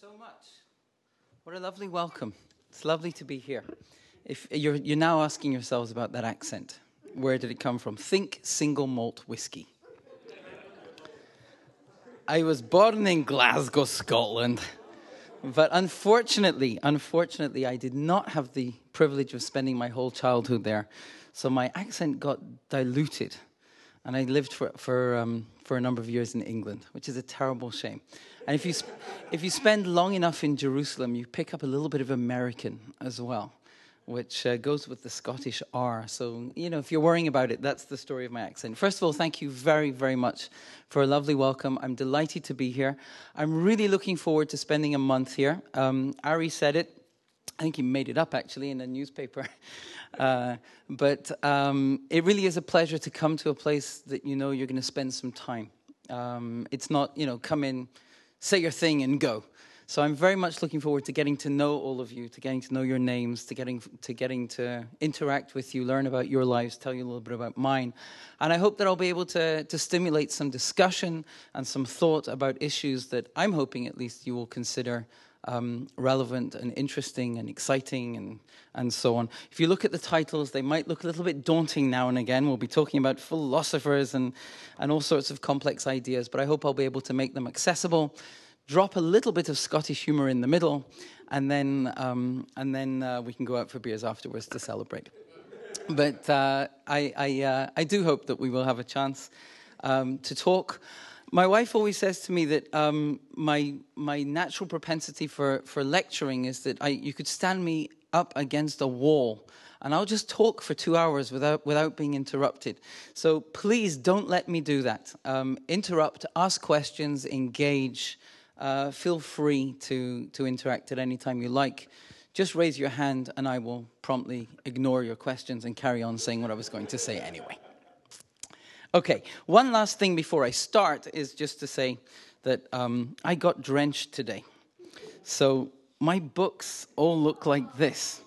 so much. What a lovely welcome. It's lovely to be here. If you're, you're now asking yourselves about that accent, where did it come from? Think single malt whiskey. I was born in Glasgow, Scotland. But unfortunately, unfortunately, I did not have the privilege of spending my whole childhood there. So my accent got diluted. And I lived for, for, um, for a number of years in England, which is a terrible shame. And if you, if you spend long enough in Jerusalem, you pick up a little bit of American as well, which uh, goes with the Scottish R. So, you know, if you're worrying about it, that's the story of my accent. First of all, thank you very, very much for a lovely welcome. I'm delighted to be here. I'm really looking forward to spending a month here. Um, Ari said it. I think he made it up actually in a newspaper. Uh, but um, it really is a pleasure to come to a place that you know you're going to spend some time. Um, it's not, you know, come in say your thing and go. So I'm very much looking forward to getting to know all of you, to getting to know your names, to getting to getting to interact with you, learn about your lives, tell you a little bit about mine. And I hope that I'll be able to, to stimulate some discussion and some thought about issues that I'm hoping at least you will consider um, relevant and interesting and exciting and, and so on. If you look at the titles, they might look a little bit daunting now and again. We'll be talking about philosophers and, and all sorts of complex ideas, but I hope I'll be able to make them accessible, drop a little bit of Scottish humor in the middle, and then, um, and then uh, we can go out for beers afterwards to celebrate. But uh, I, I, uh, I do hope that we will have a chance um, to talk. My wife always says to me that um, my my natural propensity for, for lecturing is that I, you could stand me up against a wall and I'll just talk for two hours without without being interrupted. So please don't let me do that. Um, interrupt, ask questions, engage. Uh, feel free to to interact at any time you like. Just raise your hand, and I will promptly ignore your questions and carry on saying what I was going to say anyway. Okay, one last thing before I start is just to say that um, I got drenched today. So my books all look like this.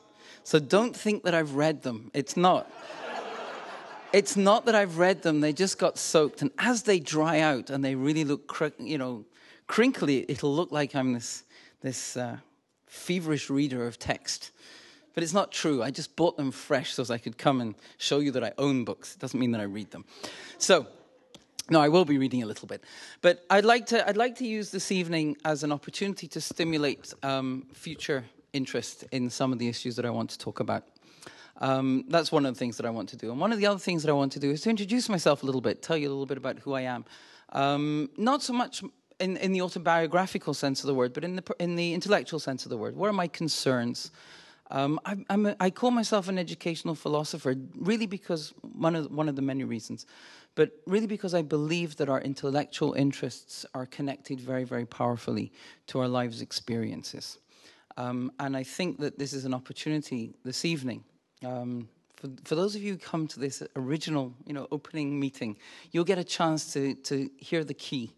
So don't think that I've read them. It's not. it's not that I've read them. They just got soaked, and as they dry out and they really look, you know, crinkly, it'll look like I'm this this uh, feverish reader of text. But it's not true. I just bought them fresh so as I could come and show you that I own books. It doesn't mean that I read them. So, no, I will be reading a little bit. But I'd like to, I'd like to use this evening as an opportunity to stimulate um, future interest in some of the issues that I want to talk about. Um, that's one of the things that I want to do. And one of the other things that I want to do is to introduce myself a little bit, tell you a little bit about who I am. Um, not so much in, in, the autobiographical sense of the word, but in the, in the intellectual sense of the word. What are my concerns? Um, I, I'm a, I call myself an educational philosopher, really because one of one of the many reasons, but really because I believe that our intellectual interests are connected very, very powerfully to our lives' experiences, um, and I think that this is an opportunity this evening. Um, for, for those of you who come to this original, you know, opening meeting, you'll get a chance to to hear the key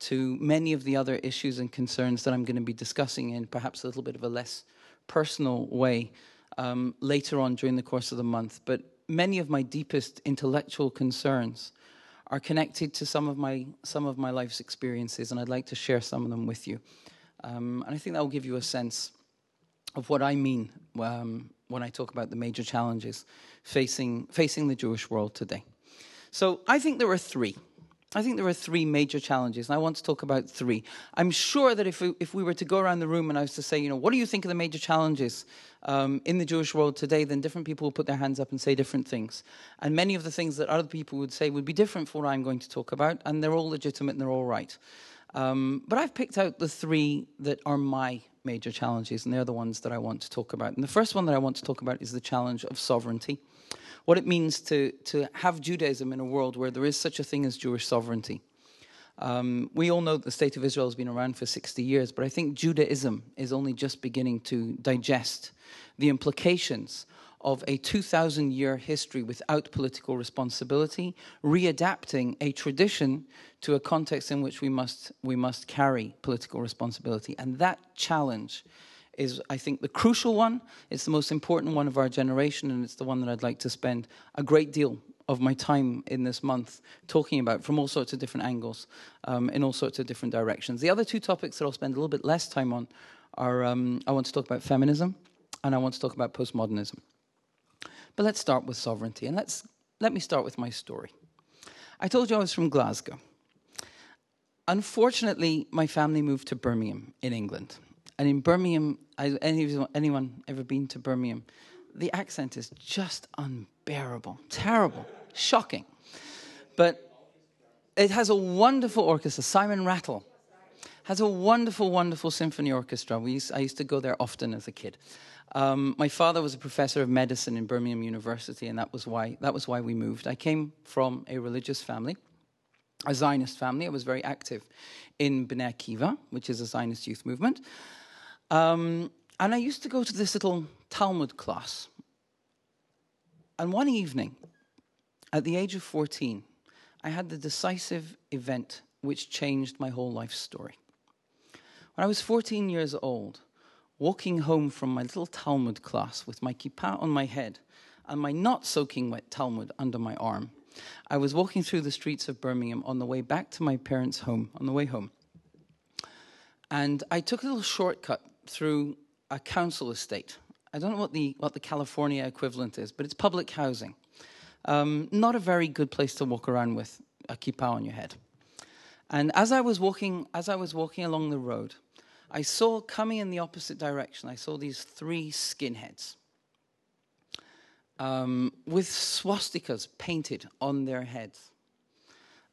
to many of the other issues and concerns that I'm going to be discussing in perhaps a little bit of a less personal way um, later on during the course of the month. But many of my deepest intellectual concerns are connected to some of my some of my life's experiences, and I'd like to share some of them with you. Um, and I think that will give you a sense of what I mean um, when I talk about the major challenges facing facing the Jewish world today. So I think there are three. I think there are three major challenges, and I want to talk about three. I'm sure that if we, if we were to go around the room and I was to say, you know, what do you think are the major challenges um, in the Jewish world today, then different people will put their hands up and say different things. And many of the things that other people would say would be different from what I'm going to talk about, and they're all legitimate and they're all right. Um, but I've picked out the three that are my major challenges, and they're the ones that I want to talk about. And the first one that I want to talk about is the challenge of sovereignty what it means to, to have Judaism in a world where there is such a thing as Jewish sovereignty. Um, we all know the state of Israel has been around for 60 years, but I think Judaism is only just beginning to digest the implications of a 2,000 year history without political responsibility, readapting a tradition to a context in which we must, we must carry political responsibility. And that challenge is, I think, the crucial one. It's the most important one of our generation, and it's the one that I'd like to spend a great deal of my time in this month talking about from all sorts of different angles, um, in all sorts of different directions. The other two topics that I'll spend a little bit less time on are um, I want to talk about feminism and I want to talk about postmodernism. But let's start with sovereignty, and let's let me start with my story. I told you I was from Glasgow. Unfortunately, my family moved to Birmingham in England. And in Birmingham, anyone ever been to Birmingham? The accent is just unbearable, terrible, shocking. But it has a wonderful orchestra. Simon Rattle has a wonderful, wonderful symphony orchestra. Used, I used to go there often as a kid. Um, my father was a professor of medicine in Birmingham University, and that was why that was why we moved. I came from a religious family, a Zionist family. I was very active in Bnei Akiva, which is a Zionist youth movement. Um, and I used to go to this little Talmud class. And one evening, at the age of 14, I had the decisive event which changed my whole life story. When I was 14 years old, walking home from my little Talmud class with my kippah on my head and my not soaking wet Talmud under my arm, I was walking through the streets of Birmingham on the way back to my parents' home, on the way home. And I took a little shortcut through a council estate. I don't know what the, what the California equivalent is, but it's public housing. Um, not a very good place to walk around with a kippah on your head. And as I was walking, as I was walking along the road, I saw coming in the opposite direction, I saw these three skinheads um, with swastikas painted on their heads.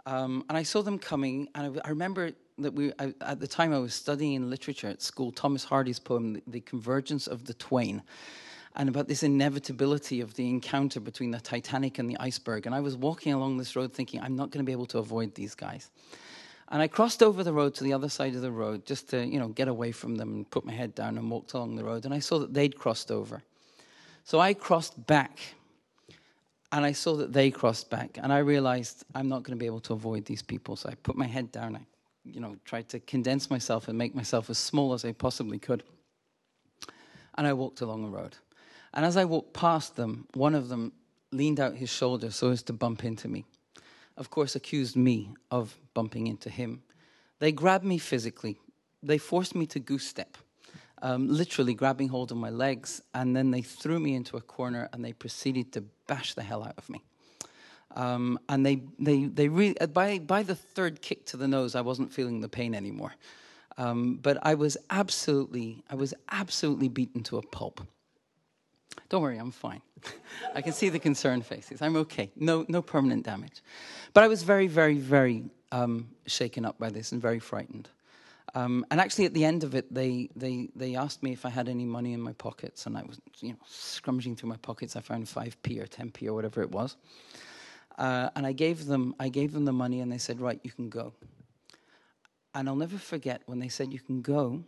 Um, and I saw them coming, and I, I remember that we, I, at the time I was studying in literature at school, Thomas Hardy's poem, the, Convergence of the Twain, and about this inevitability of the encounter between the Titanic and the iceberg. And I was walking along this road thinking, I'm not going to be able to avoid these guys. And I crossed over the road to the other side of the road just to, you know, get away from them and put my head down and walked along the road. And I saw that they'd crossed over. So I crossed back and I saw that they crossed back. And I realized I'm not going to be able to avoid these people. So I put my head down. You know, tried to condense myself and make myself as small as I possibly could. And I walked along the road. And as I walked past them, one of them leaned out his shoulder so as to bump into me of course, accused me of bumping into him. They grabbed me physically. They forced me to goose step, um, literally grabbing hold of my legs, and then they threw me into a corner and they proceeded to bash the hell out of me. Um, and they, they, they uh, by, by the third kick to the nose, I wasn't feeling the pain anymore. Um, but I was absolutely, I was absolutely beaten to a pulp. Don't worry, I'm fine. I can see the concerned faces. I'm okay. No, no permanent damage. But I was very, very, very um, shaken up by this and very frightened. Um, and actually, at the end of it, they, they, they asked me if I had any money in my pockets, and I was, you know, scrummaging through my pockets. I found five p or ten p or whatever it was, uh, and I gave them, I gave them the money, and they said, "Right, you can go." And I'll never forget when they said, "You can go."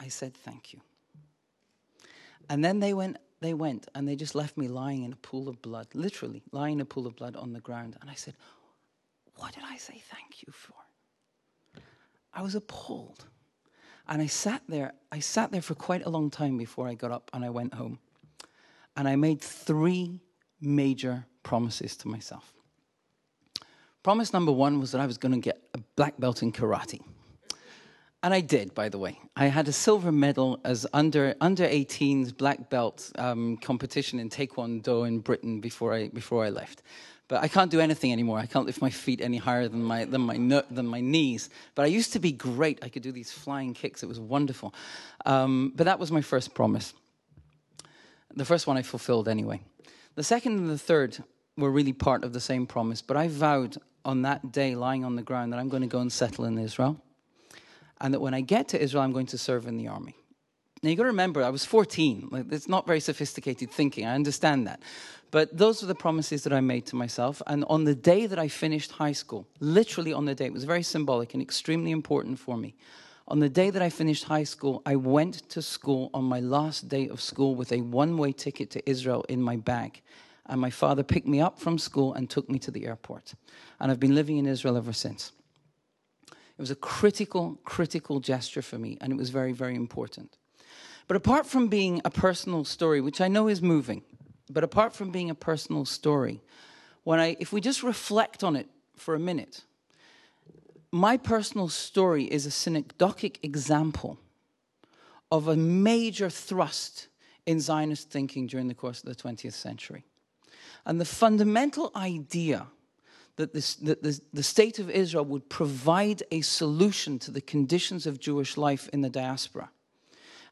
I said, "Thank you." And then they went, they went and they just left me lying in a pool of blood, literally lying in a pool of blood on the ground. And I said, What did I say thank you for? I was appalled. And I sat there, I sat there for quite a long time before I got up and I went home. And I made three major promises to myself. Promise number one was that I was going to get a black belt in karate. And I did, by the way. I had a silver medal as under under 18s black belt um, competition in Taekwondo in Britain before I before I left. But I can't do anything anymore. I can't lift my feet any higher than my than my than my knees. But I used to be great. I could do these flying kicks. It was wonderful. Um, but that was my first promise. The first one I fulfilled anyway. The second and the third were really part of the same promise. But I vowed on that day, lying on the ground, that I'm going to go and settle in Israel and that when I get to Israel, I'm going to serve in the army. Now, you've got to remember, I was 14. Like, it's not very sophisticated thinking. I understand that. But those were the promises that I made to myself. And on the day that I finished high school, literally on the day, it was very symbolic and extremely important for me. On the day that I finished high school, I went to school on my last day of school with a one way ticket to Israel in my bag. And my father picked me up from school and took me to the airport. And I've been living in Israel ever since. It was a critical, critical gesture for me, and it was very, very important. But apart from being a personal story, which I know is moving, but apart from being a personal story, when I, if we just reflect on it for a minute, my personal story is a synecdochic example of a major thrust in Zionist thinking during the course of the 20th century. And the fundamental idea that, this, that this, the state of Israel would provide a solution to the conditions of Jewish life in the diaspora,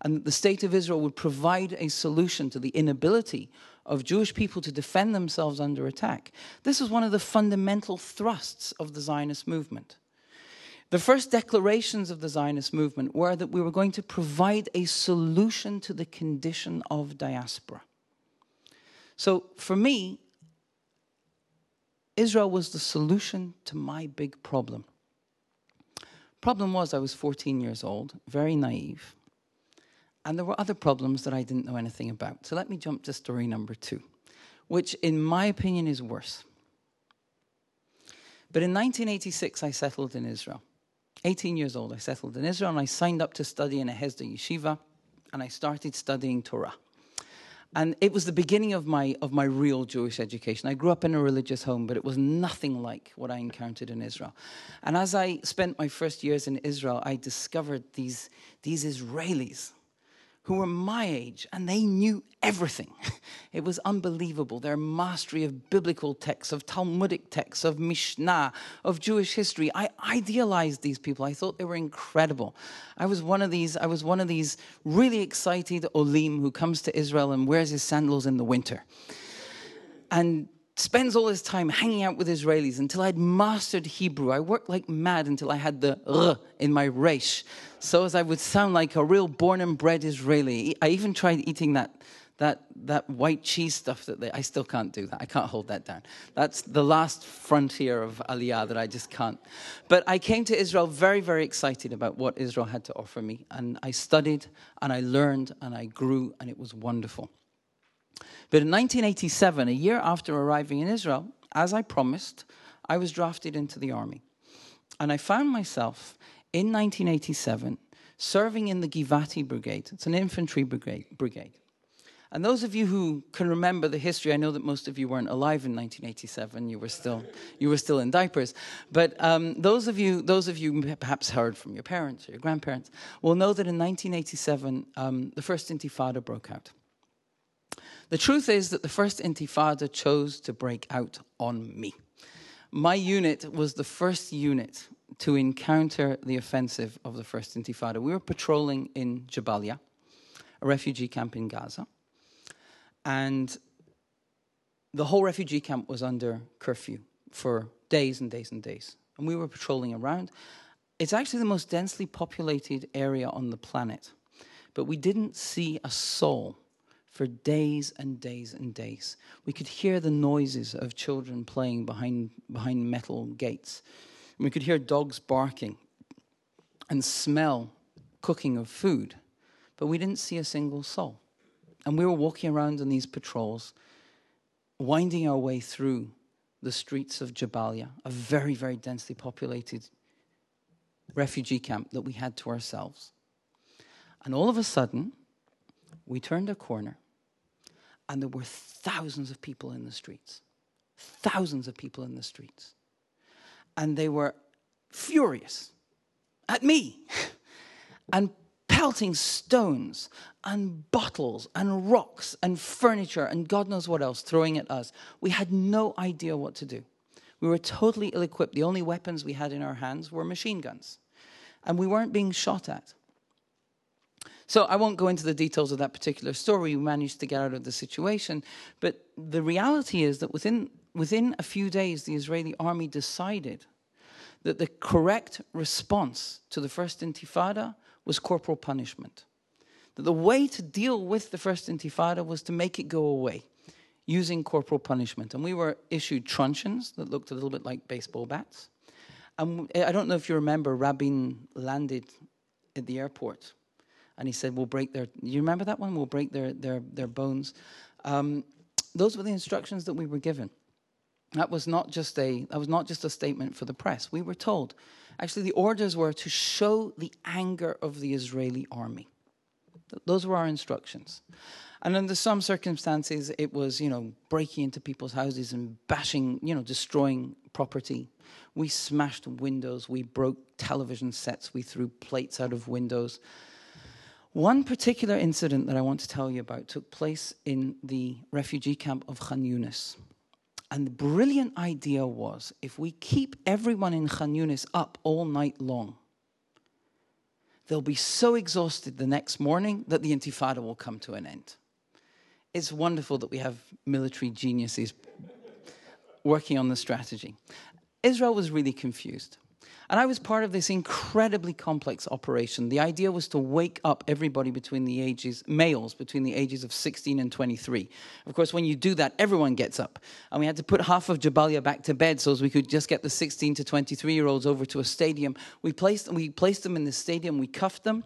and that the state of Israel would provide a solution to the inability of Jewish people to defend themselves under attack. This was one of the fundamental thrusts of the Zionist movement. The first declarations of the Zionist movement were that we were going to provide a solution to the condition of diaspora. So for me, Israel was the solution to my big problem. Problem was, I was 14 years old, very naive, and there were other problems that I didn't know anything about. So let me jump to story number two, which, in my opinion, is worse. But in 1986, I settled in Israel. 18 years old, I settled in Israel and I signed up to study in a Hesder yeshiva and I started studying Torah. And it was the beginning of my, of my real Jewish education. I grew up in a religious home, but it was nothing like what I encountered in Israel. And as I spent my first years in Israel, I discovered these, these Israelis who were my age and they knew everything. It was unbelievable. Their mastery of biblical texts, of Talmudic texts, of Mishnah, of Jewish history. I idealized these people. I thought they were incredible. I was one of these, I was one of these really excited Olim who comes to Israel and wears his sandals in the winter. And spends all his time hanging out with Israelis until I'd mastered Hebrew. I worked like mad until I had the r in my resh, so as I would sound like a real born and bred Israeli. I even tried eating that. That, that white cheese stuff that they, I still can't do that. I can't hold that down. That's the last frontier of Aliyah that I just can't. But I came to Israel very, very excited about what Israel had to offer me. And I studied and I learned and I grew and it was wonderful. But in 1987, a year after arriving in Israel, as I promised, I was drafted into the army. And I found myself in 1987 serving in the Givati Brigade. It's an infantry brigade. brigade. And those of you who can remember the history, I know that most of you weren't alive in 1987. You were still, you were still in diapers. But um, those of you, those of you perhaps heard from your parents or your grandparents, will know that in 1987, um, the first Intifada broke out. The truth is that the first Intifada chose to break out on me. My unit was the first unit to encounter the offensive of the first Intifada. We were patrolling in Jabalia, a refugee camp in Gaza, and the whole refugee camp was under curfew for days and days and days. And we were patrolling around. It's actually the most densely populated area on the planet, but we didn't see a soul for days and days and days. We could hear the noises of children playing behind, behind metal gates. And we could hear dogs barking and smell cooking of food, but we didn't see a single soul. And we were walking around in these patrols, winding our way through the streets of Jabalia, a very, very densely populated refugee camp that we had to ourselves. And all of a sudden, we turned a corner and there were thousands of people in the streets. Thousands of people in the streets. And they were furious at me and pelting stones and bottles and rocks and furniture and God knows what else throwing at us. We had no idea what to do. We were totally ill equipped. The only weapons we had in our hands were machine guns. And we weren't being shot at. So I won't go into the details of that particular story. We managed to get out of the situation. But the reality is that within, within a few days, the Israeli army decided that the correct response to the first intifada was corporal punishment. That the way to deal with the first intifada was to make it go away using corporal punishment. And we were issued truncheons that looked a little bit like baseball bats. And I don't know if you remember, Rabin landed at the airport and he said, "We'll break their." You remember that one? We'll break their their their bones. Um, those were the instructions that we were given. That was not just a that was not just a statement for the press. We were told. Actually, the orders were to show the anger of the Israeli army. Those were our instructions. And under some circumstances, it was, you know, breaking into people's houses and bashing, you know, destroying property. We smashed windows, we broke television sets, we threw plates out of windows. One particular incident that I want to tell you about took place in the refugee camp of Khan Yunis. And the brilliant idea was if we keep everyone in Khan Yunis up all night long, they'll be so exhausted the next morning that the intifada will come to an end. It's wonderful that we have military geniuses working on the strategy. Israel was really confused. And I was part of this incredibly complex operation. The idea was to wake up everybody between the ages, males between the ages of 16 and 23. Of course, when you do that, everyone gets up. And we had to put half of Jabalia back to bed so as we could just get the 16 to 23 year olds over to a stadium. We placed, we placed them in the stadium, we cuffed them,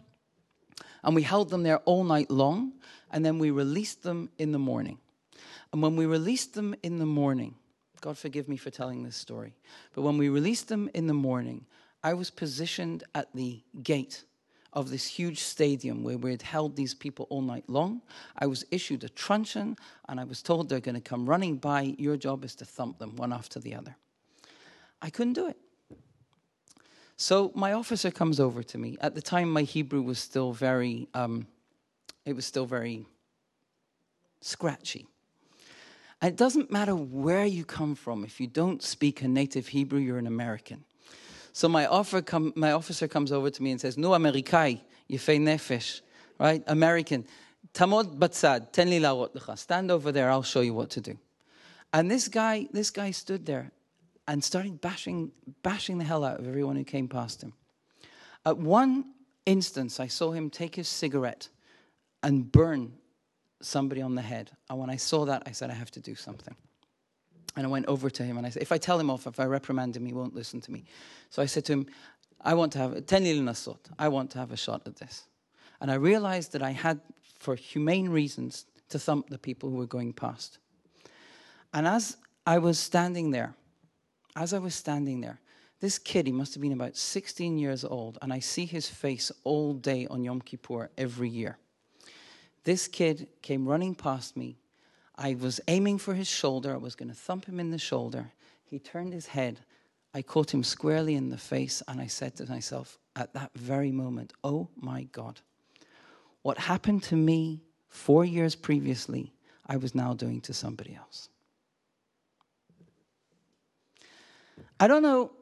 and we held them there all night long, and then we released them in the morning. And when we released them in the morning, God forgive me for telling this story. But when we released them in the morning, I was positioned at the gate of this huge stadium where we had held these people all night long. I was issued a truncheon and I was told they're going to come running by. Your job is to thump them one after the other. I couldn't do it. So my officer comes over to me. At the time, my Hebrew was still very, um, it was still very scratchy. And it doesn't matter where you come from. If you don't speak a native Hebrew, you're an American. So my, com- my officer comes over to me and says, No, Amerikai, yefei nefesh, right? American. Tamod batzad, ten li. Stand over there, I'll show you what to do. And this guy, this guy stood there and started bashing, bashing the hell out of everyone who came past him. At one instance, I saw him take his cigarette and burn somebody on the head. And when I saw that, I said, I have to do something. And I went over to him and I said, if I tell him off, if I reprimand him, he won't listen to me. So I said to him, I want to have nasot. I want to have a shot at this. And I realized that I had, for humane reasons, to thump the people who were going past. And as I was standing there, as I was standing there, this kid, he must have been about 16 years old, and I see his face all day on Yom Kippur every year. This kid came running past me. I was aiming for his shoulder. I was going to thump him in the shoulder. He turned his head. I caught him squarely in the face, and I said to myself at that very moment, Oh my God, what happened to me four years previously, I was now doing to somebody else. I don't know.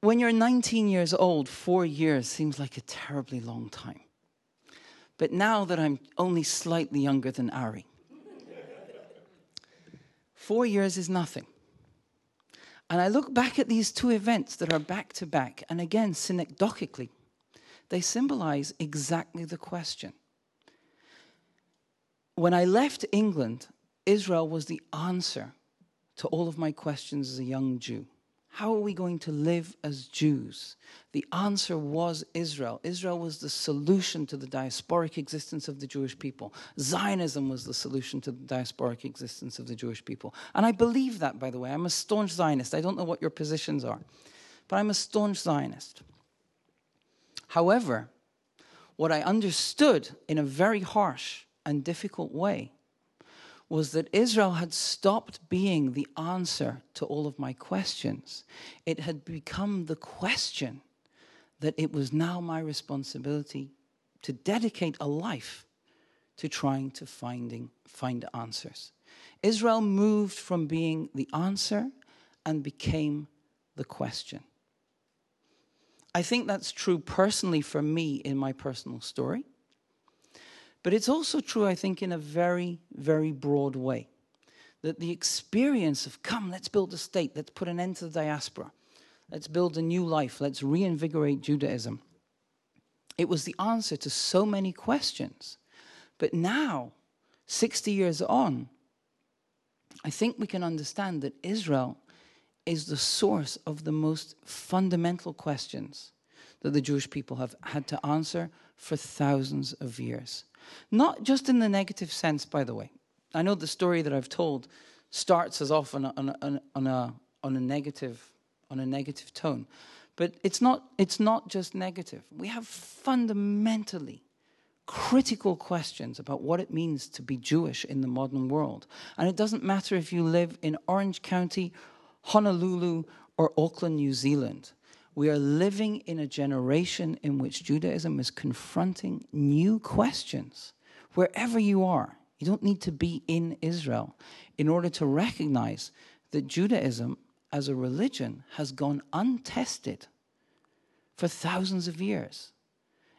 When you're 19 years old, four years seems like a terribly long time. But now that I'm only slightly younger than Ari, four years is nothing. And I look back at these two events that are back to back, and again, synecdochically, they symbolize exactly the question. When I left England, Israel was the answer to all of my questions as a young Jew. How are we going to live as Jews? The answer was Israel. Israel was the solution to the diasporic existence of the Jewish people. Zionism was the solution to the diasporic existence of the Jewish people. And I believe that, by the way. I'm a staunch Zionist. I don't know what your positions are, but I'm a staunch Zionist. However, what I understood in a very harsh and difficult way was that Israel had stopped being the answer to all of my questions. It had become the question that it was now my responsibility to dedicate a life to trying to finding find answers. Israel moved from being the answer and became the question. I think that's true personally for me in my personal story. But it's also true, I think, in a very, very broad way. That the experience of, come, let's build a state, let's put an end to the diaspora, let's build a new life, let's reinvigorate Judaism. It was the answer to so many questions. But now, 60 years on, I think we can understand that Israel is the source of the most fundamental questions that the Jewish people have had to answer for thousands of years. Not just in the negative sense, by the way. I know the story that I've told starts as often on a, on a, on a, on a negative on a negative tone, but it's not it's not just negative. We have fundamentally critical questions about what it means to be Jewish in the modern world. And it doesn't matter if you live in Orange County, Honolulu, or Auckland, New Zealand. We are living in a generation in which Judaism is confronting new questions wherever you are. You don't need to be in Israel in order to recognize that Judaism as a religion has gone untested for thousands of years,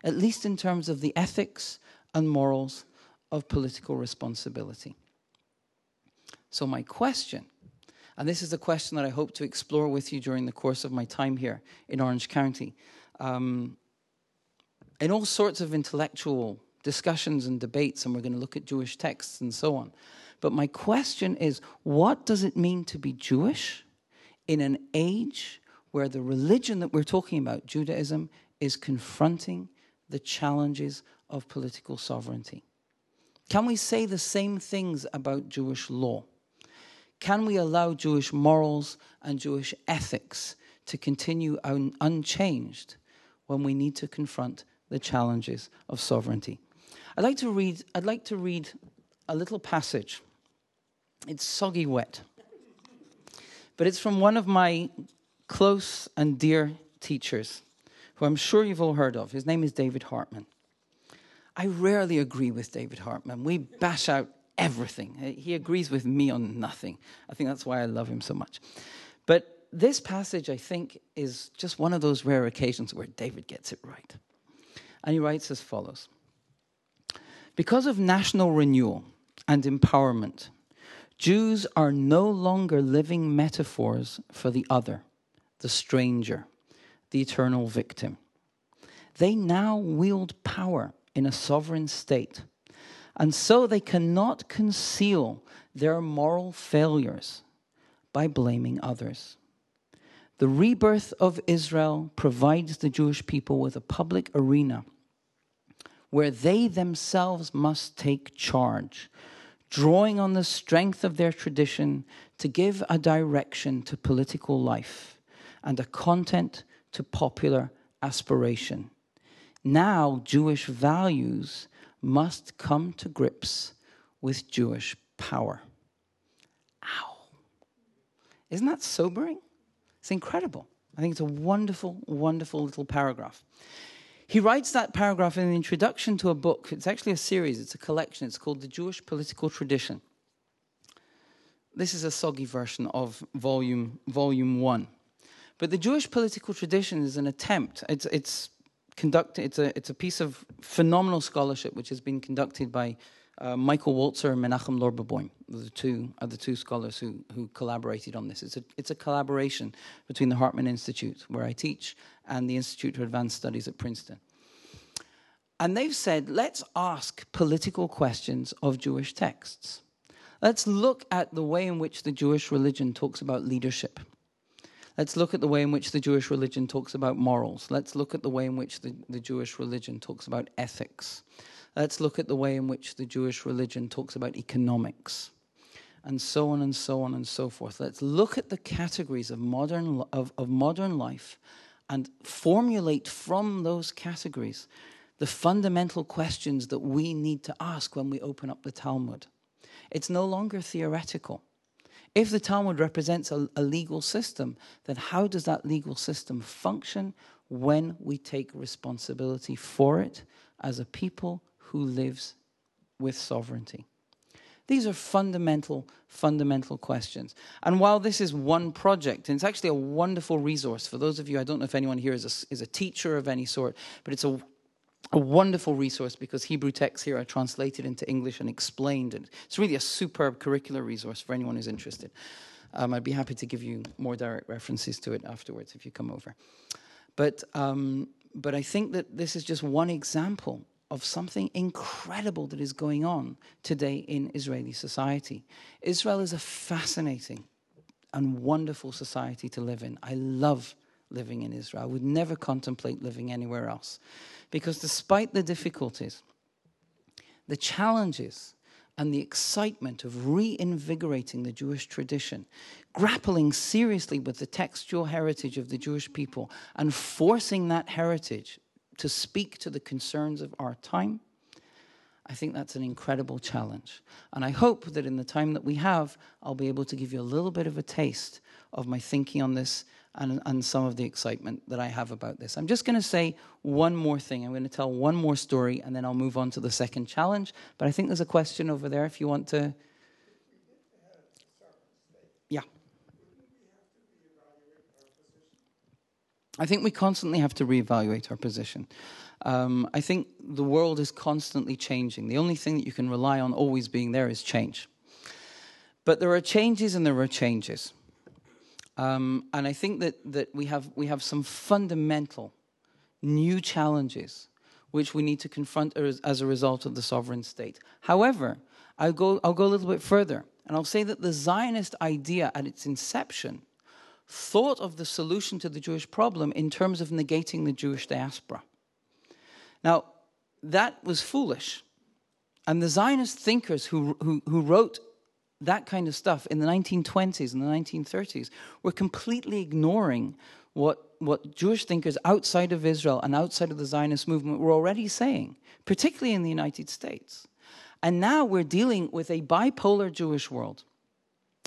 at least in terms of the ethics and morals of political responsibility. So, my question, and this is a question that I hope to explore with you during the course of my time here in Orange County, um, in all sorts of intellectual discussions and debates, and we're going to look at Jewish texts and so on. But my question is what does it mean to be Jewish in an age where the religion that we're talking about, Judaism, is confronting the challenges of political sovereignty? Can we say the same things about Jewish law? Can we allow Jewish morals and Jewish ethics to continue un- unchanged when we need to confront the challenges of sovereignty? I'd like to read, I'd like to read a little passage. It's soggy wet. But it's from one of my close and dear teachers, who I'm sure you've all heard of. His name is David Hartman. I rarely agree with David Hartman. We bash out everything. He agrees with me on nothing. I think that's why I love him so much. But this passage, I think, is just one of those rare occasions where David gets it right. And he writes as follows because of national renewal and empowerment, Jews are no longer living metaphors for the other, the stranger, the eternal victim. They now wield power in a sovereign state, and so they cannot conceal their moral failures by blaming others. The rebirth of Israel provides the Jewish people with a public arena where they themselves must take charge, drawing on the strength of their tradition to give a direction to political life and a content to popular aspiration. Now, Jewish values must come to grips with Jewish power. Ow. Isn't that sobering? It's incredible. I think it's a wonderful, wonderful little paragraph. He writes that paragraph in an introduction to a book. It's actually a series, it's a collection. It's called The Jewish Political Tradition. This is a soggy version of volume, volume one. But the Jewish political tradition is an attempt. It's, it's conducted. It's a, it's a piece of phenomenal scholarship which has been conducted by uh, Michael Walzer and Menachem Lorberbaum, the two are the two scholars who who collaborated on this. It's a it's a collaboration between the Hartman Institute, where I teach, and the Institute for Advanced Studies at Princeton. And they've said, let's ask political questions of Jewish texts. Let's look at the way in which the Jewish religion talks about leadership. Let's look at the way in which the Jewish religion talks about morals. Let's look at the way in which the, the Jewish religion talks about ethics. Let's look at the way in which the Jewish religion talks about economics and so on and so on and so forth. Let's look at the categories of modern, of, of modern life and formulate from those categories the fundamental questions that we need to ask when we open up the Talmud. It's no longer theoretical. If the Talmud represents a, a, legal system, then how does that legal system function when we take responsibility for it as a people who lives with sovereignty? These are fundamental, fundamental questions. And while this is one project, and it's actually a wonderful resource for those of you, I don't know if anyone here is a, is a teacher of any sort, but it's a, a wonderful resource because Hebrew texts here are translated into English and explained. And it's really a superb curricular resource for anyone who's interested. Um, I'd be happy to give you more direct references to it afterwards if you come over. But, um, but I think that this is just one example of something incredible that is going on today in Israeli society. Israel is a fascinating and wonderful society to live in. I love living in Israel. I would never contemplate living anywhere else. Because despite the difficulties, the challenges, and the excitement of reinvigorating the Jewish tradition, grappling seriously with the textual heritage of the Jewish people, and forcing that heritage to speak to the concerns of our time, I think that's an incredible challenge. And I hope that in the time that we have, I'll be able to give you a little bit of a taste of my thinking on this and, and some of the excitement that I have about this. I'm just going to say one more thing. I'm going to tell one more story and then I'll move on to the second challenge. But I think there's a question over there if you want to. Yeah. I think we constantly have to reevaluate our position. Um, I think the world is constantly changing. The only thing that you can rely on always being there is change. But there are changes and there are changes. Um, and I think that, that we, have, we have some fundamental new challenges which we need to confront as, as a result of the sovereign state. However, I'll go, I'll go a little bit further, and I'll say that the Zionist idea at its inception thought of the solution to the Jewish problem in terms of negating the Jewish diaspora. Now, that was foolish. And the Zionist thinkers who, who, who wrote that kind of stuff in the 1920s and the 1930s were completely ignoring what, what Jewish thinkers outside of Israel and outside of the Zionist movement were already saying, particularly in the United States. And now we're dealing with a bipolar Jewish world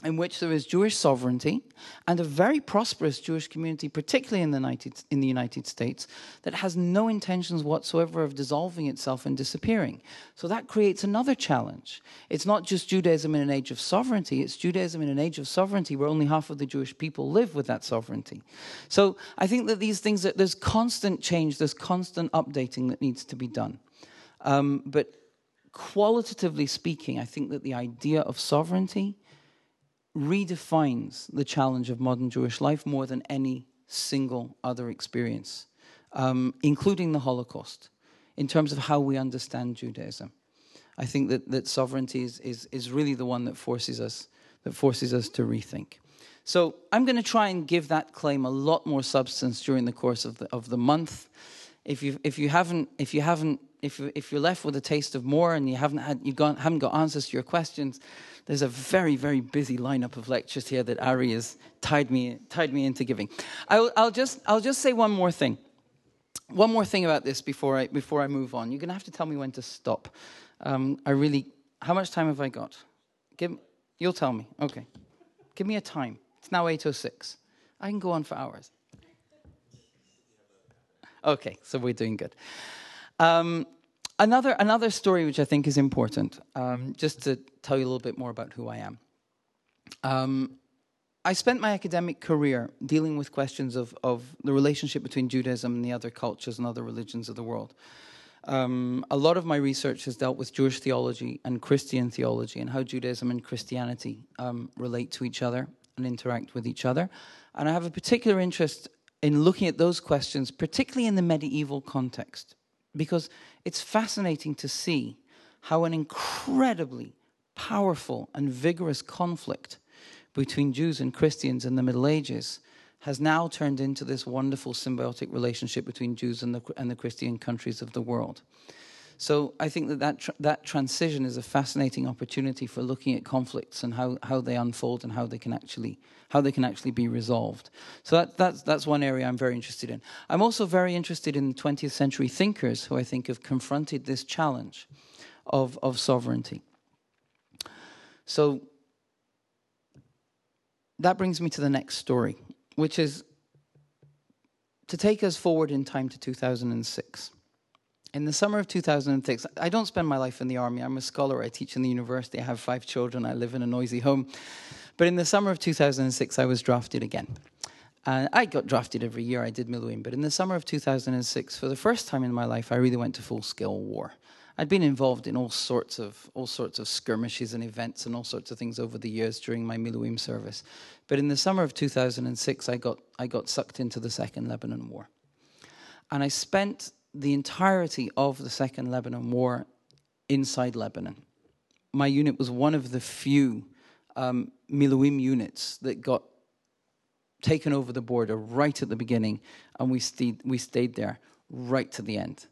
in which there is Jewish sovereignty and a very prosperous Jewish community, particularly in the, United, in the United States, that has no intentions whatsoever of dissolving itself and disappearing. So that creates another challenge. It's not just Judaism in an age of sovereignty, it's Judaism in an age of sovereignty where only half of the Jewish people live with that sovereignty. So I think that these things, that there's constant change, there's constant updating that needs to be done. Um, but qualitatively speaking, I think that the idea of sovereignty redefines the challenge of modern Jewish life more than any single other experience, um, including the Holocaust, in terms of how we understand Judaism. I think that, that sovereignty is, is, is really the one that forces us that forces us to rethink. So I'm going to try and give that claim a lot more substance during the course of the, of the month. If you if you haven't if you haven't if you, if you're left with a taste of more and you haven't had you got, haven't got answers to your questions, there's a very, very busy lineup of lectures here that Ari has tied me, tied me into giving. I'll, I'll, just, I'll just say one more thing. One more thing about this before I, before I move on. You're to have to tell me when to stop. Um, I really, how much time have I got? Give, you'll tell me. Okay. Give me a time. It's now 8.06. I can go on for hours. Okay, so we're doing good. Um, another, another story which I think is important, um, just to tell you a little bit more about who I am. Um, I spent my academic career dealing with questions of, of the relationship between Judaism and the other cultures and other religions of the world. Um, a lot of my research has dealt with Jewish theology and Christian theology and how Judaism and Christianity um, relate to each other and interact with each other. And I have a particular interest in looking at those questions, particularly in the medieval context because it's fascinating to see how an incredibly powerful and vigorous conflict between Jews and Christians in the Middle Ages has now turned into this wonderful symbiotic relationship between Jews and the, and the Christian countries of the world. So I think that that, tra- that transition is a fascinating opportunity for looking at conflicts and how, how they unfold and how they can actually how they can actually be resolved. So that, that's that's one area I'm very interested in. I'm also very interested in 20th century thinkers who I think have confronted this challenge of of sovereignty. So that brings me to the next story, which is to take us forward in time to 2006 in the summer of 2006, I don't spend my life in the army. I'm a scholar. I teach in the university. I have five children. I live in a noisy home. But in the summer of 2006, I was drafted again. And I got drafted every year. I did Miluim. But in the summer of 2006, for the first time in my life, I really went to full scale war. I'd been involved in all sorts of all sorts of skirmishes and events and all sorts of things over the years during my Miluim service. But in the summer of 2006, I got I got sucked into the Second Lebanon War, and I spent the entirety of the Second Lebanon War inside Lebanon. My unit was one of the few um, Miluim units that got taken over the border right at the beginning, and we stayed, we stayed there right to the end.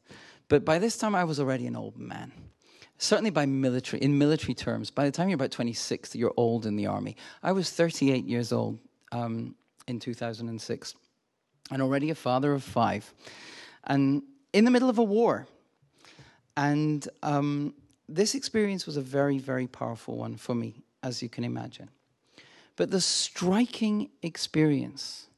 But by this time, I was already an old man. Certainly, by military, in military terms, by the time you're about 26, you're old in the army. I was 38 years old um, in 2006, and already a father of five. And in the middle of a war. And um, this experience was a very, very powerful one for me, as you can imagine. But the striking experience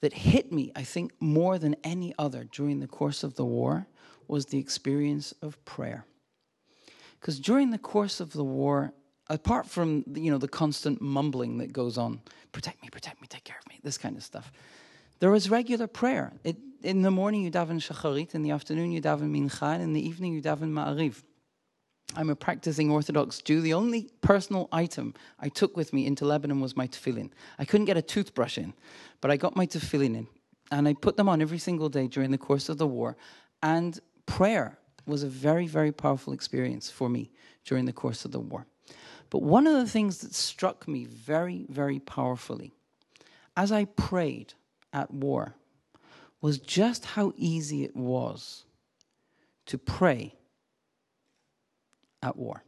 that hit me, I think, more than any other during the course of the war was the experience of prayer. Because during the course of the war, apart from you know the constant mumbling that goes on, protect me, protect me, take care of me, this kind of stuff, there was regular prayer. It, in the morning you daven shacharit, in the afternoon you daven mincha, and in the evening you daven ma'ariv. I'm a practicing Orthodox Jew. The only personal item I took with me into Lebanon was my tefillin. I couldn't get a toothbrush in, but I got my tefillin in, and I put them on every single day during the course of the war. And prayer was a very, very powerful experience for me during the course of the war. But one of the things that struck me very, very powerfully as I prayed at war was just how easy it was to pray at war.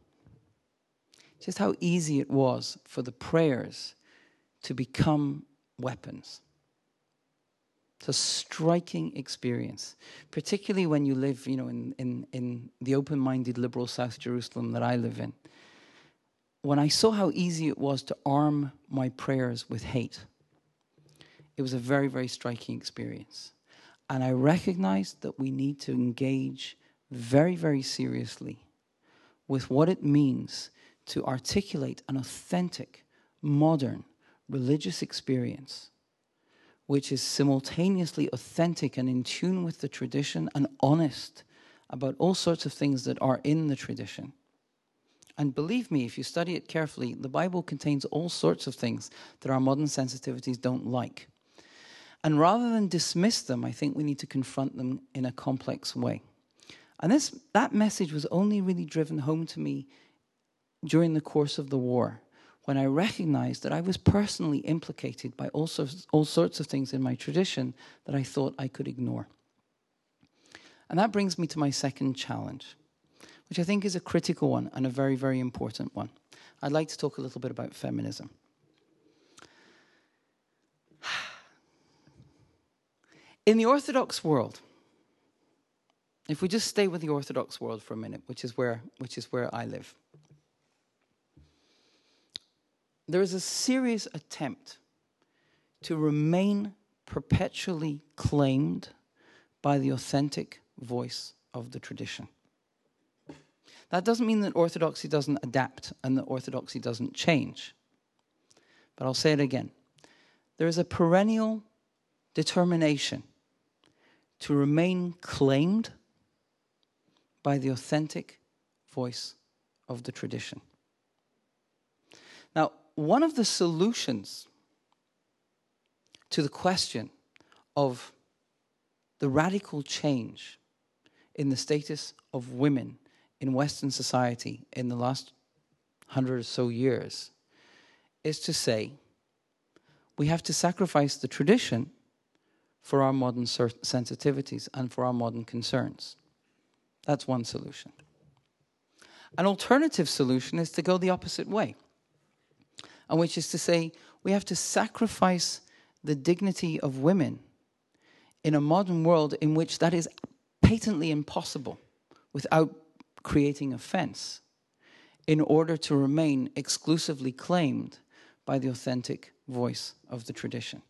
Just how easy it was for the prayers to become weapons. It's a striking experience, particularly when you live, you know, in, in, in the open-minded liberal South Jerusalem that I live in. When I saw how easy it was to arm my prayers with hate, it was a very, very striking experience. And I recognize that we need to engage very, very seriously with what it means to articulate an authentic, modern, religious experience, which is simultaneously authentic and in tune with the tradition and honest about all sorts of things that are in the tradition. And believe me, if you study it carefully, the Bible contains all sorts of things that our modern sensitivities don't like. And rather than dismiss them, I think we need to confront them in a complex way. And this, that message was only really driven home to me during the course of the war, when I recognized that I was personally implicated by all all sorts of things in my tradition that I thought I could ignore. And that brings me to my second challenge, which I think is a critical one and a very, very important one. I'd like to talk a little bit about feminism. In the Orthodox world, if we just stay with the Orthodox world for a minute, which is where, which is where I live, there is a serious attempt to remain perpetually claimed by the authentic voice of the tradition. That doesn't mean that orthodoxy doesn't adapt and that orthodoxy doesn't change. But I'll say it again. There is a perennial determination to remain claimed by the authentic voice of the tradition. Now, one of the solutions to the question of the radical change in the status of women in Western society in the last hundred or so years is to say we have to sacrifice the tradition for our modern sensitivities and for our modern concerns. That's one solution. An alternative solution is to go the opposite way, and which is to say we have to sacrifice the dignity of women in a modern world in which that is patently impossible without creating offense in order to remain exclusively claimed by the authentic voice of the tradition.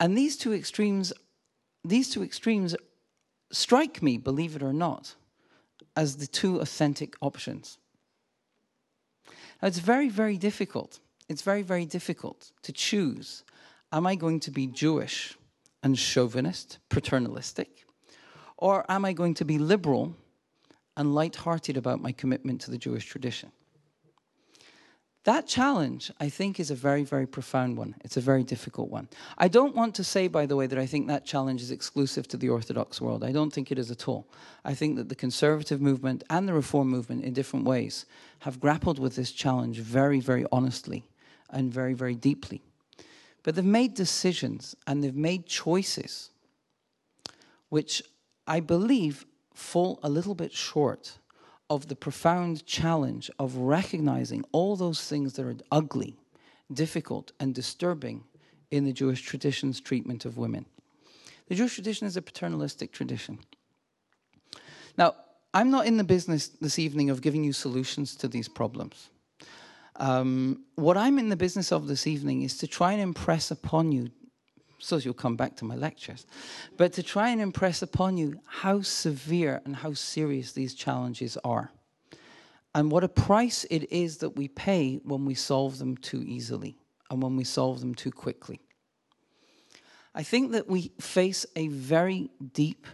And these two extremes these two extremes strike me, believe it or not, as the two authentic options. Now, it's very, very difficult. It's very, very difficult to choose. Am I going to be Jewish and chauvinist, paternalistic? Or am I going to be liberal and light-hearted about my commitment to the Jewish tradition? That challenge, I think, is a very, very profound one. It's a very difficult one. I don't want to say, by the way, that I think that challenge is exclusive to the Orthodox world. I don't think it is at all. I think that the conservative movement and the reform movement, in different ways, have grappled with this challenge very, very honestly and very, very deeply. But they've made decisions and they've made choices which I believe fall a little bit short of the profound challenge of recognizing all those things that are ugly, difficult, and disturbing in the Jewish tradition's treatment of women. The Jewish tradition is a paternalistic tradition. Now, I'm not in the business this evening of giving you solutions to these problems. Um, what I'm in the business of this evening is to try and impress upon you, so you'll come back to my lectures, but to try and impress upon you how severe and how serious these challenges are. And what a price it is that we pay when we solve them too easily and when we solve them too quickly. I think that we face a very deep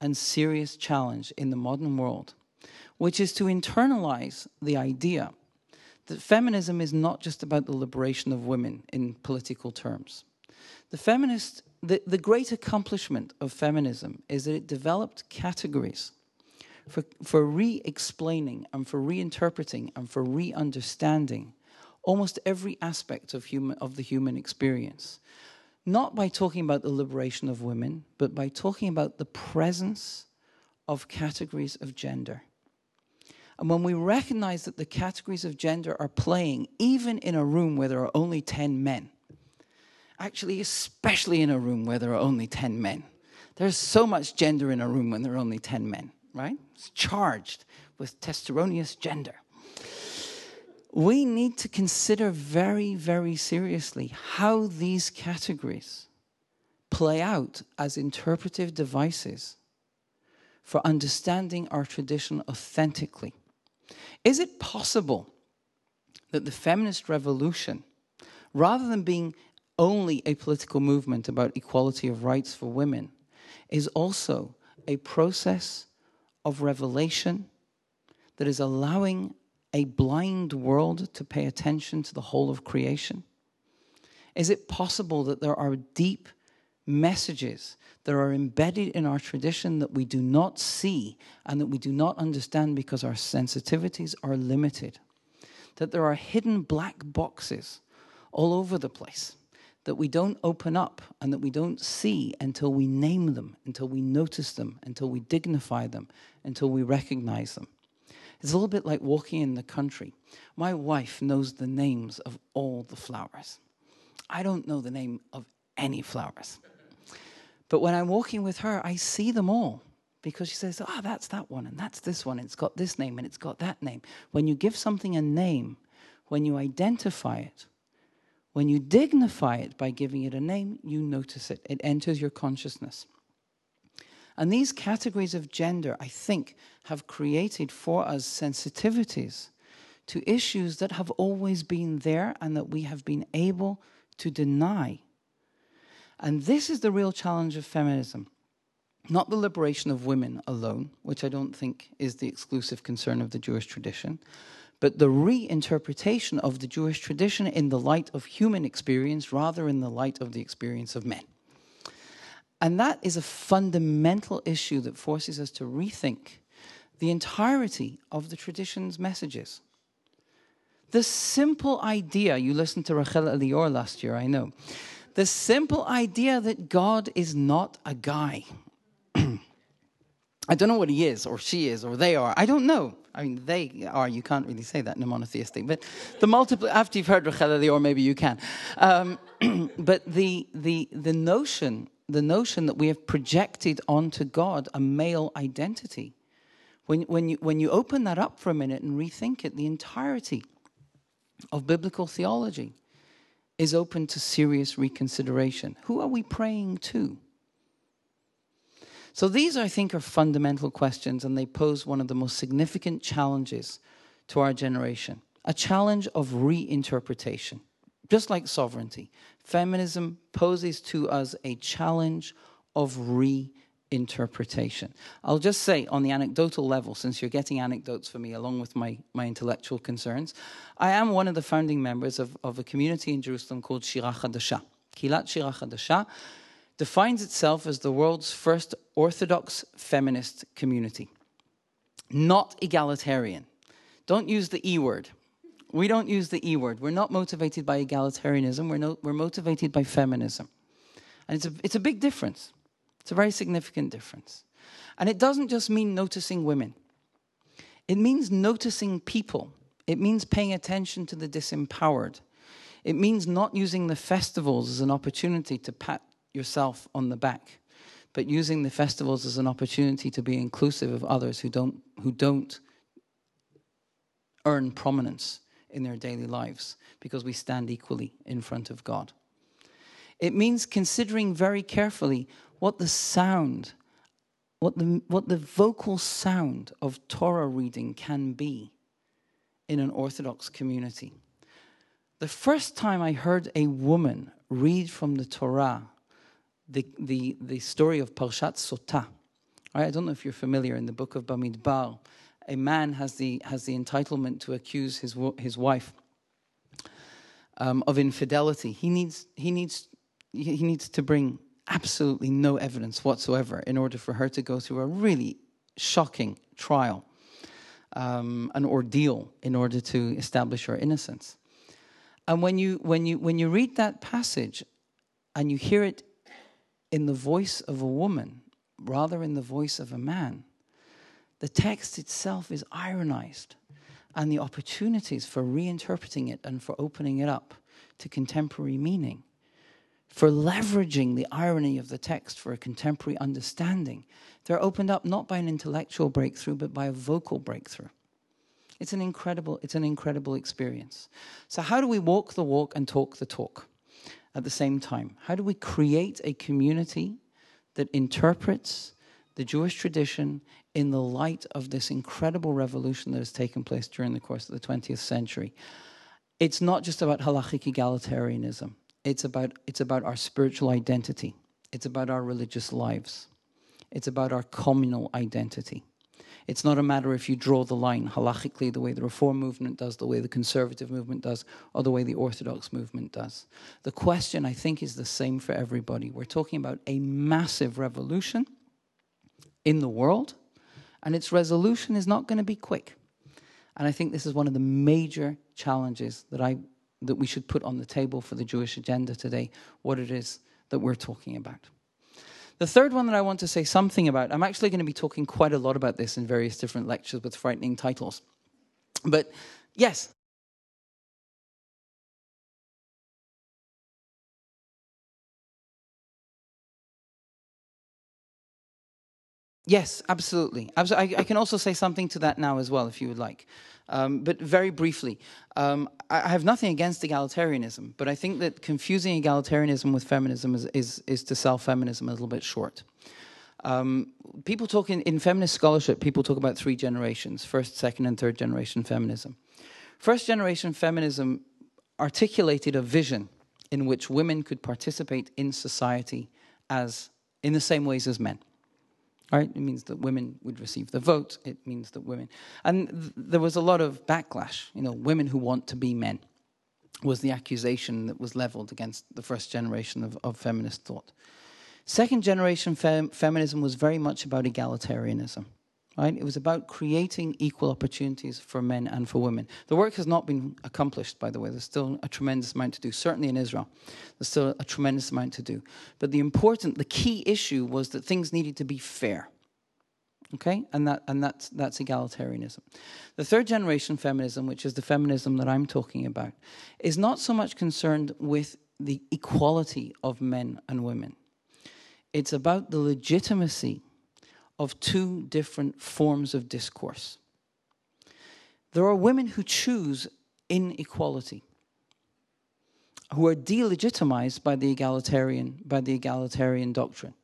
and serious challenge in the modern world, which is to internalize the idea that feminism is not just about the liberation of women in political terms. The feminist, the, the great accomplishment of feminism is that it developed categories for, for re explaining and for reinterpreting and for re understanding almost every aspect of, human, of the human experience. Not by talking about the liberation of women, but by talking about the presence of categories of gender. And when we recognize that the categories of gender are playing, even in a room where there are only 10 men, actually, especially in a room where there are only 10 men, there's so much gender in a room when there are only 10 men, right? It's charged with testosteronious gender. We need to consider very, very seriously how these categories play out as interpretive devices for understanding our tradition authentically. Is it possible that the feminist revolution, rather than being only a political movement about equality of rights for women, is also a process of revelation that is allowing a blind world to pay attention to the whole of creation? Is it possible that there are deep messages that are embedded in our tradition that we do not see and that we do not understand because our sensitivities are limited. That there are hidden black boxes all over the place that we don't open up and that we don't see until we name them, until we notice them, until we dignify them, until we recognize them. It's a little bit like walking in the country. My wife knows the names of all the flowers. I don't know the name of any flowers. But when I'm walking with her, I see them all because she says, Ah, oh, that's that one, and that's this one, and it's got this name, and it's got that name. When you give something a name, when you identify it, when you dignify it by giving it a name, you notice it. It enters your consciousness. And these categories of gender, I think, have created for us sensitivities to issues that have always been there and that we have been able to deny and this is the real challenge of feminism. Not the liberation of women alone, which I don't think is the exclusive concern of the Jewish tradition, but the reinterpretation of the Jewish tradition in the light of human experience rather in the light of the experience of men. And that is a fundamental issue that forces us to rethink the entirety of the tradition's messages. The simple idea, you listened to Rachel Elior last year, I know the simple idea that God is not a guy. I don't know what he is, or she is, or they are. I don't know. I mean, they are. You can't really say that in a monotheistic. But the multiple after you've heard Rachel or maybe you can. Um, but the the the notion the notion that we have projected onto God a male identity. When when you when you open that up for a minute and rethink it, the entirety of biblical theology is open to serious reconsideration. Who are we praying to? So, these, I think, are fundamental questions, and they pose one of the most significant challenges to our generation a challenge of reinterpretation. Just like sovereignty, feminism poses to us a challenge of reinterpretation. I'll just say, on the anecdotal level, since you're getting anecdotes for me along with my, my intellectual concerns, I am one of the founding members of, of a community in Jerusalem called Shira Chadasha. Kehilat Shira Chadasha defines itself as the world's first Orthodox feminist community, not egalitarian. Don't use the E word. We don't use the E word. We're not motivated by egalitarianism, we're, no, we're motivated by feminism. And it's a, it's a big difference. It's a very significant difference. And it doesn't just mean noticing women, it means noticing people. It means paying attention to the disempowered. It means not using the festivals as an opportunity to pat yourself on the back, but using the festivals as an opportunity to be inclusive of others who don't who don't earn prominence in their daily lives because we stand equally in front of God. It means considering very carefully what the sound, what the, what the vocal sound of Torah reading can be in an Orthodox community. The first time I heard a woman read from the Torah the, the, the story of Parshat Sotah, I don't know if you're familiar in the book of Bamidbar, a man has the, has the entitlement to accuse his, his wife um, of infidelity. He needs, he, needs, he needs to bring absolutely no evidence whatsoever in order for her to go through a really shocking trial, um, an ordeal, in order to establish her innocence. And when you, when, you, when you read that passage and you hear it in the voice of a woman rather in the voice of a man, the text itself is ironized and the opportunities for reinterpreting it and for opening it up to contemporary meaning, for leveraging the irony of the text for a contemporary understanding, they're opened up not by an intellectual breakthrough, but by a vocal breakthrough. It's an incredible, it's an incredible experience. So, how do we walk the walk and talk the talk at the same time? How do we create a community that interprets the Jewish tradition in the light of this incredible revolution that has taken place during the course of the 20th century. It's not just about halachic egalitarianism. It's about, it's about our spiritual identity. It's about our religious lives. It's about our communal identity. It's not a matter if you draw the line halachically the way the Reform movement does, the way the conservative movement does, or the way the Orthodox movement does. The question, I think, is the same for everybody. We're talking about a massive revolution in the world and its resolution is not going to be quick. And I think this is one of the major challenges that I that we should put on the table for the Jewish agenda today, what it is that we're talking about. The third one that I want to say something about, I'm actually going to be talking quite a lot about this in various different lectures with frightening titles. But yes, Yes, absolutely. I, I, can also say something to that now as well, if you would like. Um, but very briefly, um, I have nothing against egalitarianism, but I think that confusing egalitarianism with feminism is, is, is to sell feminism a little bit short. Um, people talk in, in feminist scholarship, people talk about three generations first, second, and third generation feminism. First generation feminism articulated a vision in which women could participate in society as in the same ways as men. Right? It means that women would receive the vote. It means that women. And th- there was a lot of backlash. You know, women who want to be men was the accusation that was leveled against the first generation of, of feminist thought. Second generation fem- feminism was very much about egalitarianism. Right? It was about creating equal opportunities for men and for women. The work has not been accomplished, by the way. There's still a tremendous amount to do, certainly in Israel. There's still a tremendous amount to do. But the important, the key issue was that things needed to be fair. Okay? And, that, and that's, that's egalitarianism. The third generation feminism, which is the feminism that I'm talking about, is not so much concerned with the equality of men and women. It's about the legitimacy of two different forms of discourse. There are women who choose inequality, who are delegitimized by the egalitarian by the egalitarian doctrine.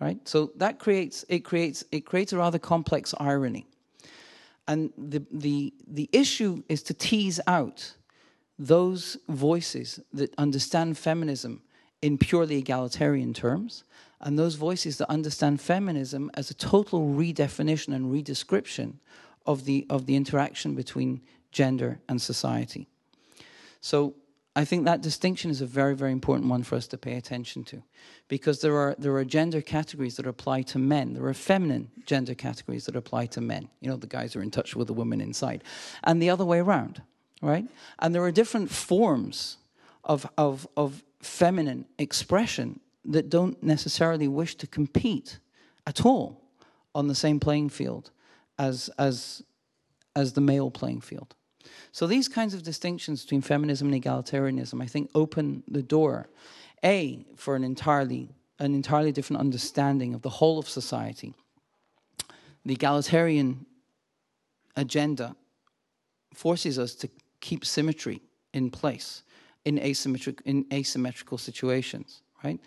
Right? So that creates it creates it creates a rather complex irony. And the the the issue is to tease out those voices that understand feminism in purely egalitarian terms and those voices that understand feminism as a total redefinition and redescription of the of the interaction between gender and society. So I think that distinction is a very, very important one for us to pay attention to, because there are there are gender categories that apply to men. There are feminine gender categories that apply to men. You know, the guys are in touch with the women inside, and the other way around, right? And there are different forms of of of feminine expression that don't necessarily wish to compete at all on the same playing field as, as, as the male playing field. So these kinds of distinctions between feminism and egalitarianism, I think, open the door, A, for an entirely an entirely different understanding of the whole of society. The egalitarian agenda forces us to keep symmetry in place in, asymmetric, in asymmetrical situations, right?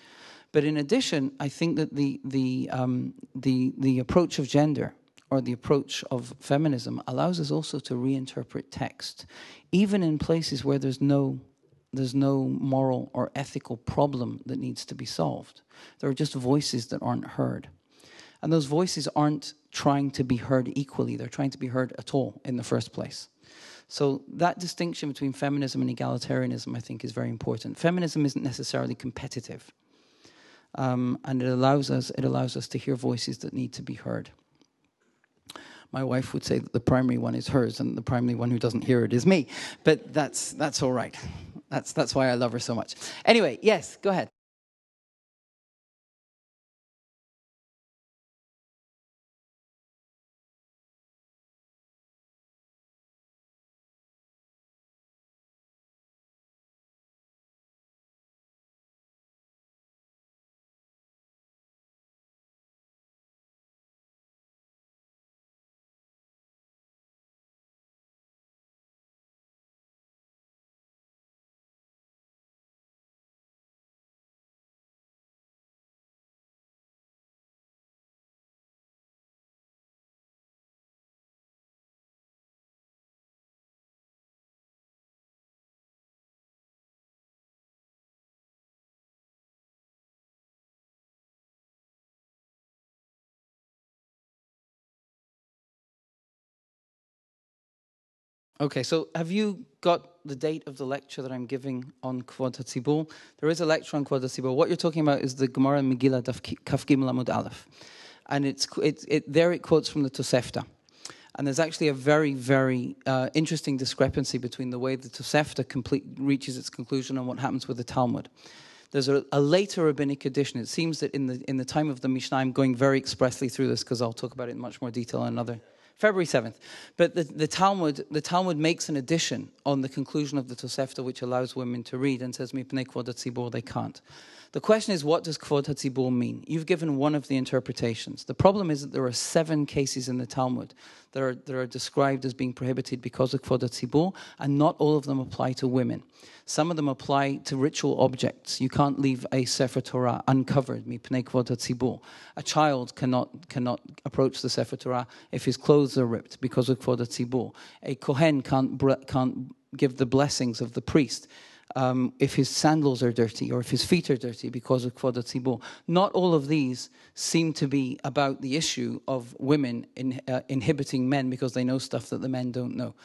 But in addition, I think that the, the, um, the, the approach of gender or the approach of feminism allows us also to reinterpret text, even in places where there's no there's no moral or ethical problem that needs to be solved. There are just voices that aren't heard. And those voices aren't trying to be heard equally, they're trying to be heard at all in the first place. So that distinction between feminism and egalitarianism, I think, is very important. Feminism isn't necessarily competitive, um, and it allows us it allows us to hear voices that need to be heard. My wife would say that the primary one is hers, and the primary one who doesn't hear it is me. But that's that's all right. That's that's why I love her so much. Anyway, yes, go ahead. Okay, so have you got the date of the lecture that I'm giving on Kvod? There is a lecture on Kvod. What you're talking about is the Gemara Megillah Kaf Gimel Amud Aleph. And it's, it, it, there it quotes from the Tosefta. And there's actually a very, very uh, interesting discrepancy between the way the Tosefta complete, reaches its conclusion and what happens with the Talmud. There's a, a, later rabbinic edition. It seems that in the, in the time of the Mishnah, I'm going very expressly through this because I'll talk about it in much more detail in another February 7th. But the, the, Talmud, the Talmud makes an addition on the conclusion of the Tosefta, which allows women to read and says, they can't. The question is, what does kvod hatzibur mean? You've given one of the interpretations. The problem is that there are seven cases in the Talmud that are, that are described as being prohibited because of kvod hatzibur, and not all of them apply to women. Some of them apply to ritual objects. You can't leave a Sefer Torah uncovered, mipnei kvod hatzibur. A child cannot, cannot approach the Sefer Torah if his clothes are ripped because of kvod hatzibur. A Kohen can't, can't give the blessings of the priest um, if his sandals are dirty or if his feet are dirty because of hatzibur. Not all of these seem to be about the issue of women in, uh, inhibiting men because they know stuff that the men don't know.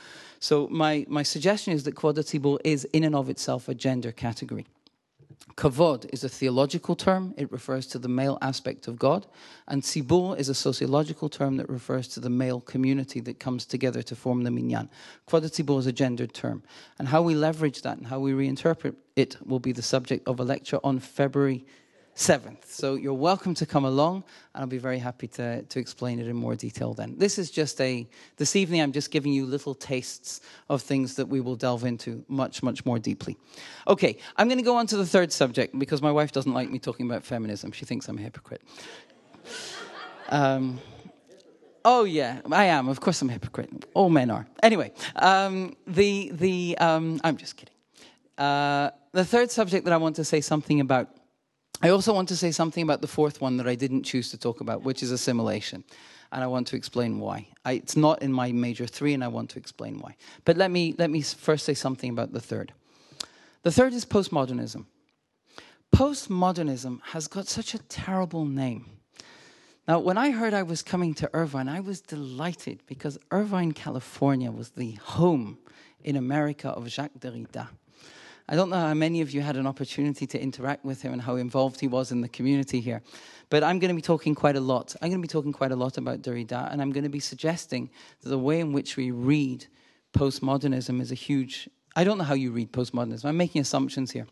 So my, my suggestion is that hatzibur is in and of itself a gender category. Kavod is a theological term, it refers to the male aspect of God, and tzibur is a sociological term that refers to the male community that comes together to form the minyan. Kvod tzibur is a gendered term, and how we leverage that and how we reinterpret it will be the subject of a lecture on February 7th. So you're welcome to come along, and I'll be very happy to, to explain it in more detail then. This is just a, this evening I'm just giving you little tastes of things that we will delve into much, much more deeply. Okay, I'm going to go on to the third subject because my wife doesn't like me talking about feminism. She thinks I'm a hypocrite. Um, Oh yeah, I am. Of course, I'm a hypocrite. All men are. Anyway, um, the the um, I'm just kidding. Uh, the third subject that I want to say something about I also want to say something about the fourth one that I didn't choose to talk about, which is assimilation. And I want to explain why. I, it's not in my major three, and I want to explain why. But let me, let me first say something about the third. The third is postmodernism. Postmodernism has got such a terrible name. Now, when I heard I was coming to Irvine, I was delighted because Irvine, California was the home in America of Jacques Derrida. I don't know how many of you had an opportunity to interact with him and how involved he was in the community here. But I'm going to be talking quite a lot. I'm going to be talking quite a lot about Derrida, and I'm going to be suggesting that the way in which we read postmodernism is a huge. I don't know how you read postmodernism. I'm making assumptions here.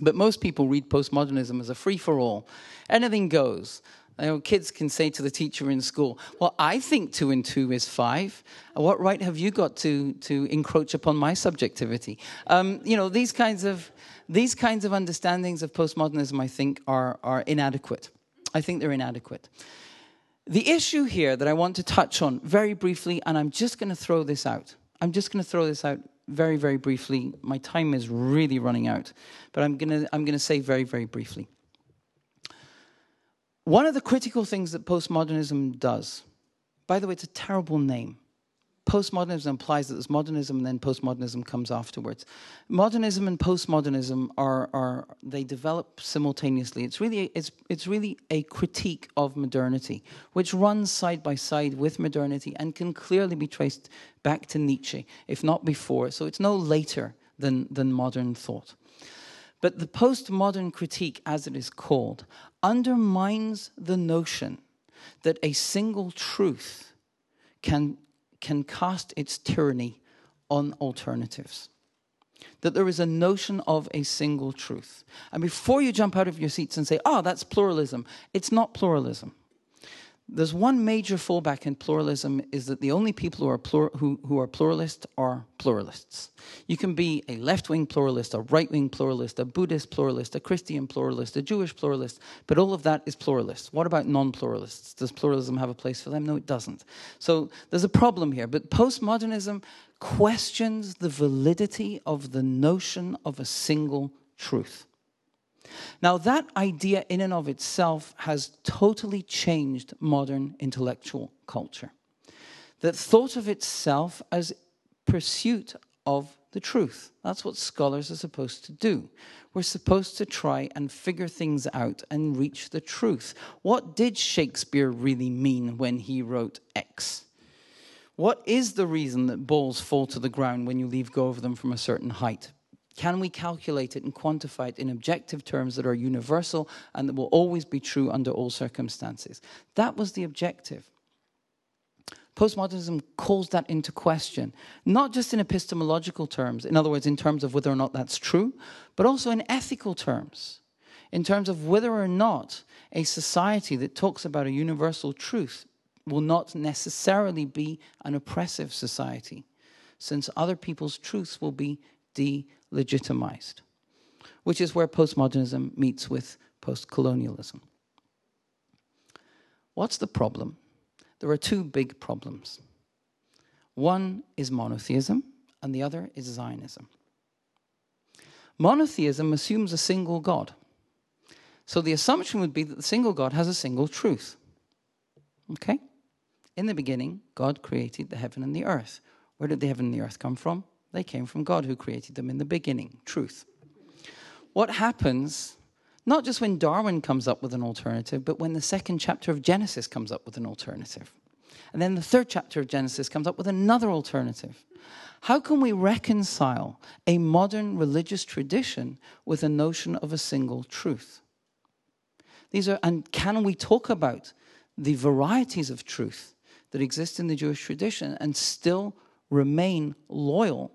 But most people read postmodernism as a free for all. Anything goes. You know, kids can say to the teacher in school, Well, I think two and two is five. What right have you got to, to encroach upon my subjectivity? Um, you know, these kinds of these kinds of understandings of postmodernism, I think, are, are inadequate. I think they're inadequate. The issue here that I want to touch on very briefly, and I'm just going to throw this out. I'm just going to throw this out very, very briefly. My time is really running out, but I'm going to, I'm going to say very, very briefly. One of the critical things that postmodernism does, by the way, it's a terrible name postmodernism implies that there's modernism and then postmodernism comes afterwards. Modernism and postmodernism are, are they develop simultaneously. It's really, it's, it's really a critique of modernity, which runs side by side with modernity and can clearly be traced back to Nietzsche, if not before. So it's no later than, than modern thought. But the postmodern critique, as it is called, undermines the notion that a single truth can can cast its tyranny on alternatives. That there is a notion of a single truth. And before you jump out of your seats and say, oh, that's pluralism, it's not pluralism there's one major fallback in pluralism is that the only people who are, plur, who, who are pluralist are pluralists. You can be a left wing pluralist, a right wing pluralist, a Buddhist pluralist, a Christian pluralist, a Jewish pluralist, but all of that is pluralist. What about non pluralists? Does pluralism have a place for them? No, it doesn't. So there's a problem here. But postmodernism questions the validity of the notion of a single truth. Now, that idea in and of itself has totally changed modern intellectual culture. That thought of itself as pursuit of the truth. That's what scholars are supposed to do. We're supposed to try and figure things out and reach the truth. What did Shakespeare really mean when he wrote X? What is the reason that balls fall to the ground when you leave go of them from a certain height? Can we calculate it and quantify it in objective terms that are universal and that will always be true under all circumstances? That was the objective. Postmodernism calls that into question, not just in epistemological terms, in other words, in terms of whether or not that's true, but also in ethical terms, in terms of whether or not a society that talks about a universal truth will not necessarily be an oppressive society, since other people's truths will be delegitimized, which is where postmodernism meets with postcolonialism. What's the problem? There are two big problems. One is monotheism, and the other is Zionism. Monotheism assumes a single God. So the assumption would be that the single God has a single truth. Okay? In the beginning, God created the heaven and the earth. Where did the heaven and the earth come from? They came from God who created them in the beginning. Truth. What happens, not just when Darwin comes up with an alternative, but when the second chapter of Genesis comes up with an alternative? And then the third chapter of Genesis comes up with another alternative. How can we reconcile a modern religious tradition with a notion of a single truth? These are, and can we talk about the varieties of truth that exist in the Jewish tradition and still remain loyal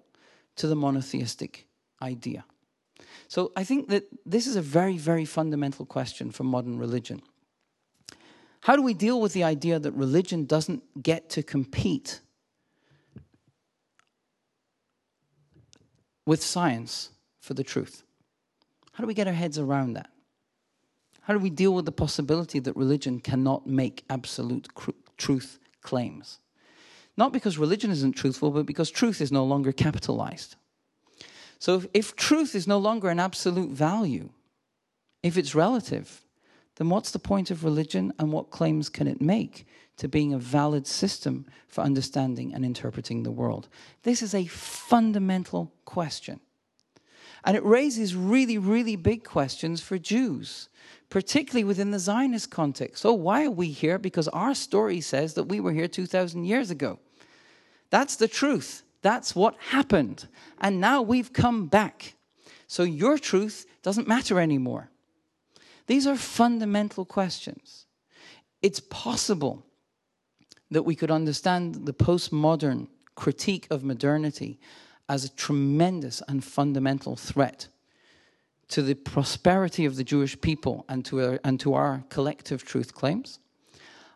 to the monotheistic idea. So I think that this is a very, very fundamental question for modern religion. How do we deal with the idea that religion doesn't get to compete with science for the truth? How do we get our heads around that? How do we deal with the possibility that religion cannot make absolute truth claims? Not because religion isn't truthful, but because truth is no longer capitalized. So if, if truth is no longer an absolute value, if it's relative, then what's the point of religion and what claims can it make to being a valid system for understanding and interpreting the world? This is a fundamental question. And it raises really, really big questions for Jews, particularly within the Zionist context. So, why are we here? Because our story says that we were here 2,000 years ago. That's the truth. That's what happened. And now we've come back. So your truth doesn't matter anymore. These are fundamental questions. It's possible that we could understand the postmodern critique of modernity as a tremendous and fundamental threat to the prosperity of the Jewish people and to our, and to our collective truth claims.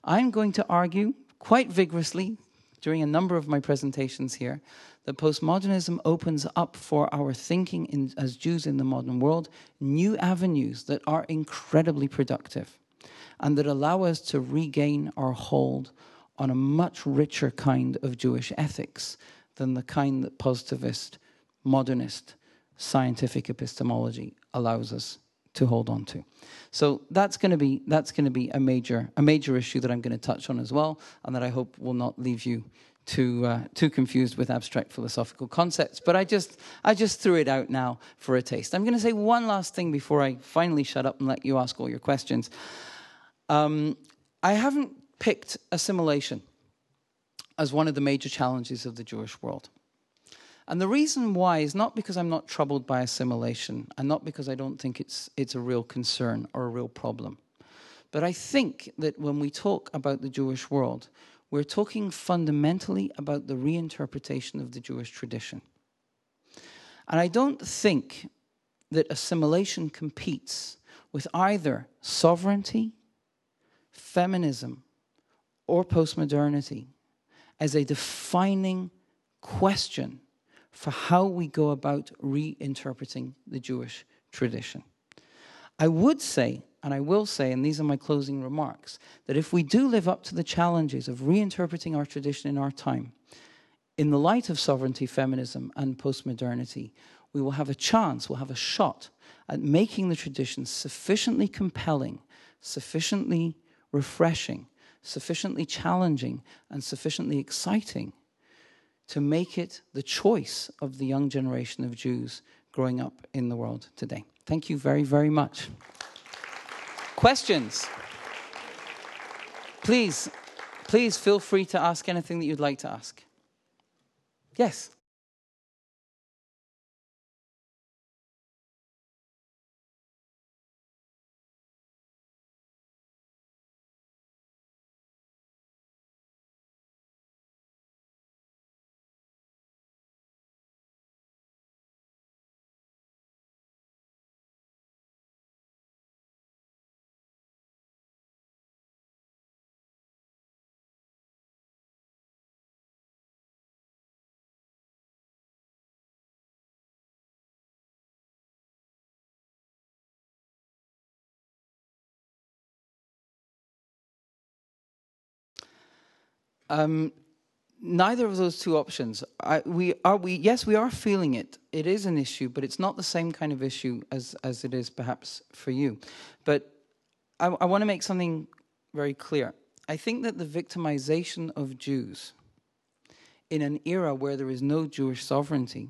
I'm going to argue quite vigorously during a number of my presentations here that postmodernism opens up for our thinking in, as Jews in the modern world new avenues that are incredibly productive and that allow us to regain our hold on a much richer kind of Jewish ethics than the kind that positivist, modernist, scientific epistemology allows us to hold on to. So that's going to be that's going to be a major a major issue that I'm going to touch on as well, and that I hope will not leave you too uh, too confused with abstract philosophical concepts. But I just I just threw it out now for a taste. I'm going to say one last thing before I finally shut up and let you ask all your questions. Um, I haven't picked assimilation as one of the major challenges of the Jewish world. And the reason why is not because I'm not troubled by assimilation and not because I don't think it's, it's a real concern or a real problem. But I think that when we talk about the Jewish world, we're talking fundamentally about the reinterpretation of the Jewish tradition. And I don't think that assimilation competes with either sovereignty, feminism, or postmodernity as a defining question for how we go about reinterpreting the Jewish tradition. I would say, and I will say, and these are my closing remarks, that if we do live up to the challenges of reinterpreting our tradition in our time, in the light of sovereignty, feminism, and postmodernity, we will have a chance, we'll have a shot at making the tradition sufficiently compelling, sufficiently refreshing, sufficiently challenging, and sufficiently exciting to make it the choice of the young generation of Jews growing up in the world today. Thank you very, very much. Questions? Please, please feel free to ask anything that you'd like to ask. Yes. Um, neither of those two options. I, we are we yes we are feeling it. It is an issue, but it's not the same kind of issue as as it is perhaps for you. But I, I want to make something very clear. I think that the victimization of Jews in an era where there is no Jewish sovereignty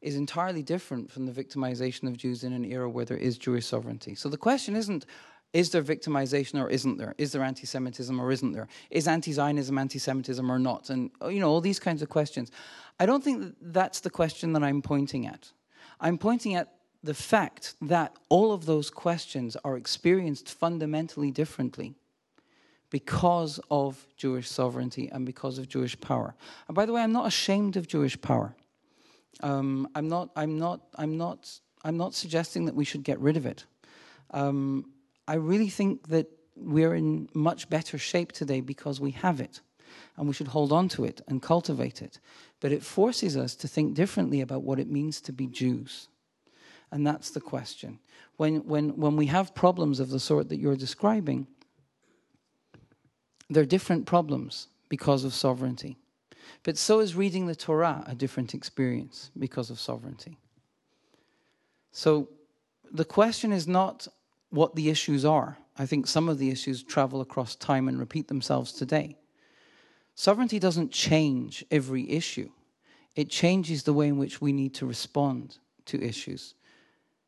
is entirely different from the victimization of Jews in an era where there is Jewish sovereignty. So the question isn't is there victimization or isn't there? Is there anti Semitism or isn't there? Is anti Zionism anti Semitism or not? And, uh, you know, all these kinds of questions. I don't think that that's the question that I'm pointing at. I'm pointing at the fact that all of those questions are experienced fundamentally differently because of Jewish sovereignty and because of Jewish power. And by the way, I'm not ashamed of Jewish power. Um, I'm not. I'm not. I'm not. I'm not suggesting that we should get rid of it. Um, I really think that we're in much better shape today because we have it. And we should hold on to it and cultivate it. But it forces us to think differently about what it means to be Jews. And that's the question. When, when, when we have problems of the sort that you're describing, they're different problems because of sovereignty. But so is reading the Torah a different experience because of sovereignty. So the question is not what the issues are. I think some of the issues travel across time and repeat themselves today. Sovereignty doesn't change every issue, it changes the way in which we need to respond to issues.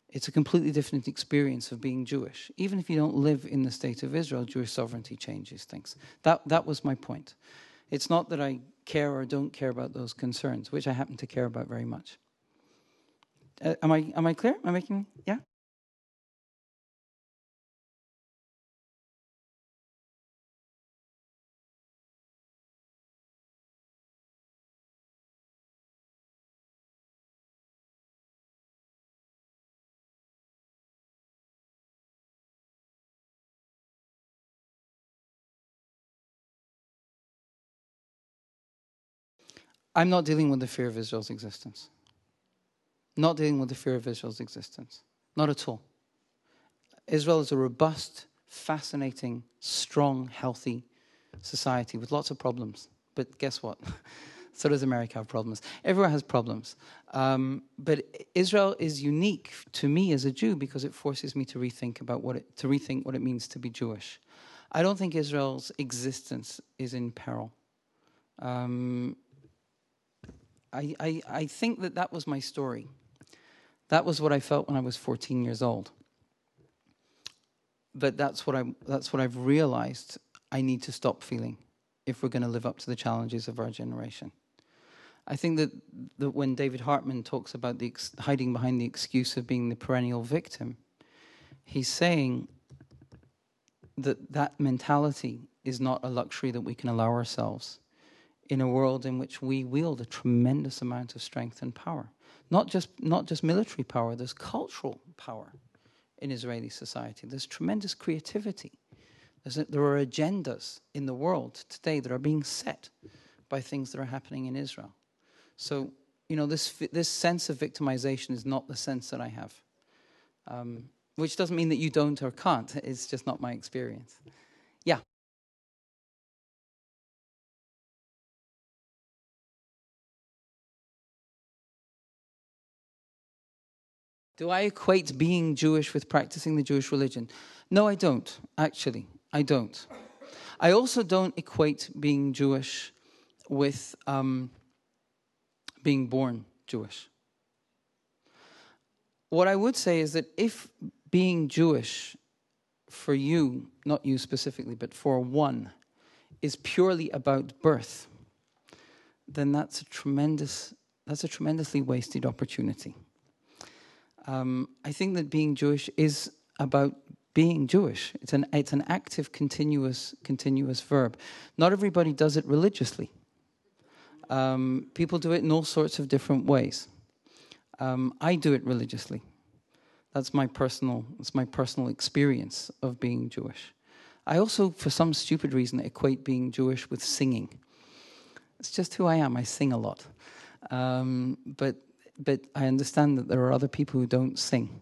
It's a completely different experience of being Jewish. Even if you don't live in the state of Israel, Jewish sovereignty changes things. That, that was my point. It's not that I care or don't care about those concerns, which I happen to care about very much. Uh, am I am I clear? Am I making yeah? I'm not dealing with the fear of Israel's existence. Not dealing with the fear of Israel's existence. Not at all. Israel is a robust, fascinating, strong, healthy society with lots of problems. But guess what? so does America have problems. Everyone has problems. Um, but Israel is unique to me as a Jew because it forces me to rethink about what it, to rethink what it means to be Jewish. I don't think Israel's existence is in peril. Um, I, I, I think that that was my story. That was what I felt when I was 14 years old. But that's what, I, that's what I've realized I need to stop feeling if we're going to live up to the challenges of our generation. I think that, that when David Hartman talks about the ex- hiding behind the excuse of being the perennial victim, he's saying that that mentality is not a luxury that we can allow ourselves in a world in which we wield a tremendous amount of strength and power. Not just, not just military power, there's cultural power in Israeli society. There's tremendous creativity. There's there are agendas in the world today that are being set by things that are happening in Israel. So, you know, this, this sense of victimization is not the sense that I have. Um, which doesn't mean that you don't or can't, it's just not my experience. Do I equate being Jewish with practicing the Jewish religion? No, I don't, actually. I don't. I also don't equate being Jewish with um, being born Jewish. What I would say is that if being Jewish for you, not you specifically, but for one, is purely about birth, then that's a tremendous that's a tremendously wasted opportunity. Um, I think that being Jewish is about being Jewish. It's an it's an active, continuous, continuous verb. Not everybody does it religiously. Um, people do it in all sorts of different ways. Um, I do it religiously. That's my personal. It's my personal experience of being Jewish. I also, for some stupid reason, equate being Jewish with singing. It's just who I am. I sing a lot, um, but but I understand that there are other people who don't sing.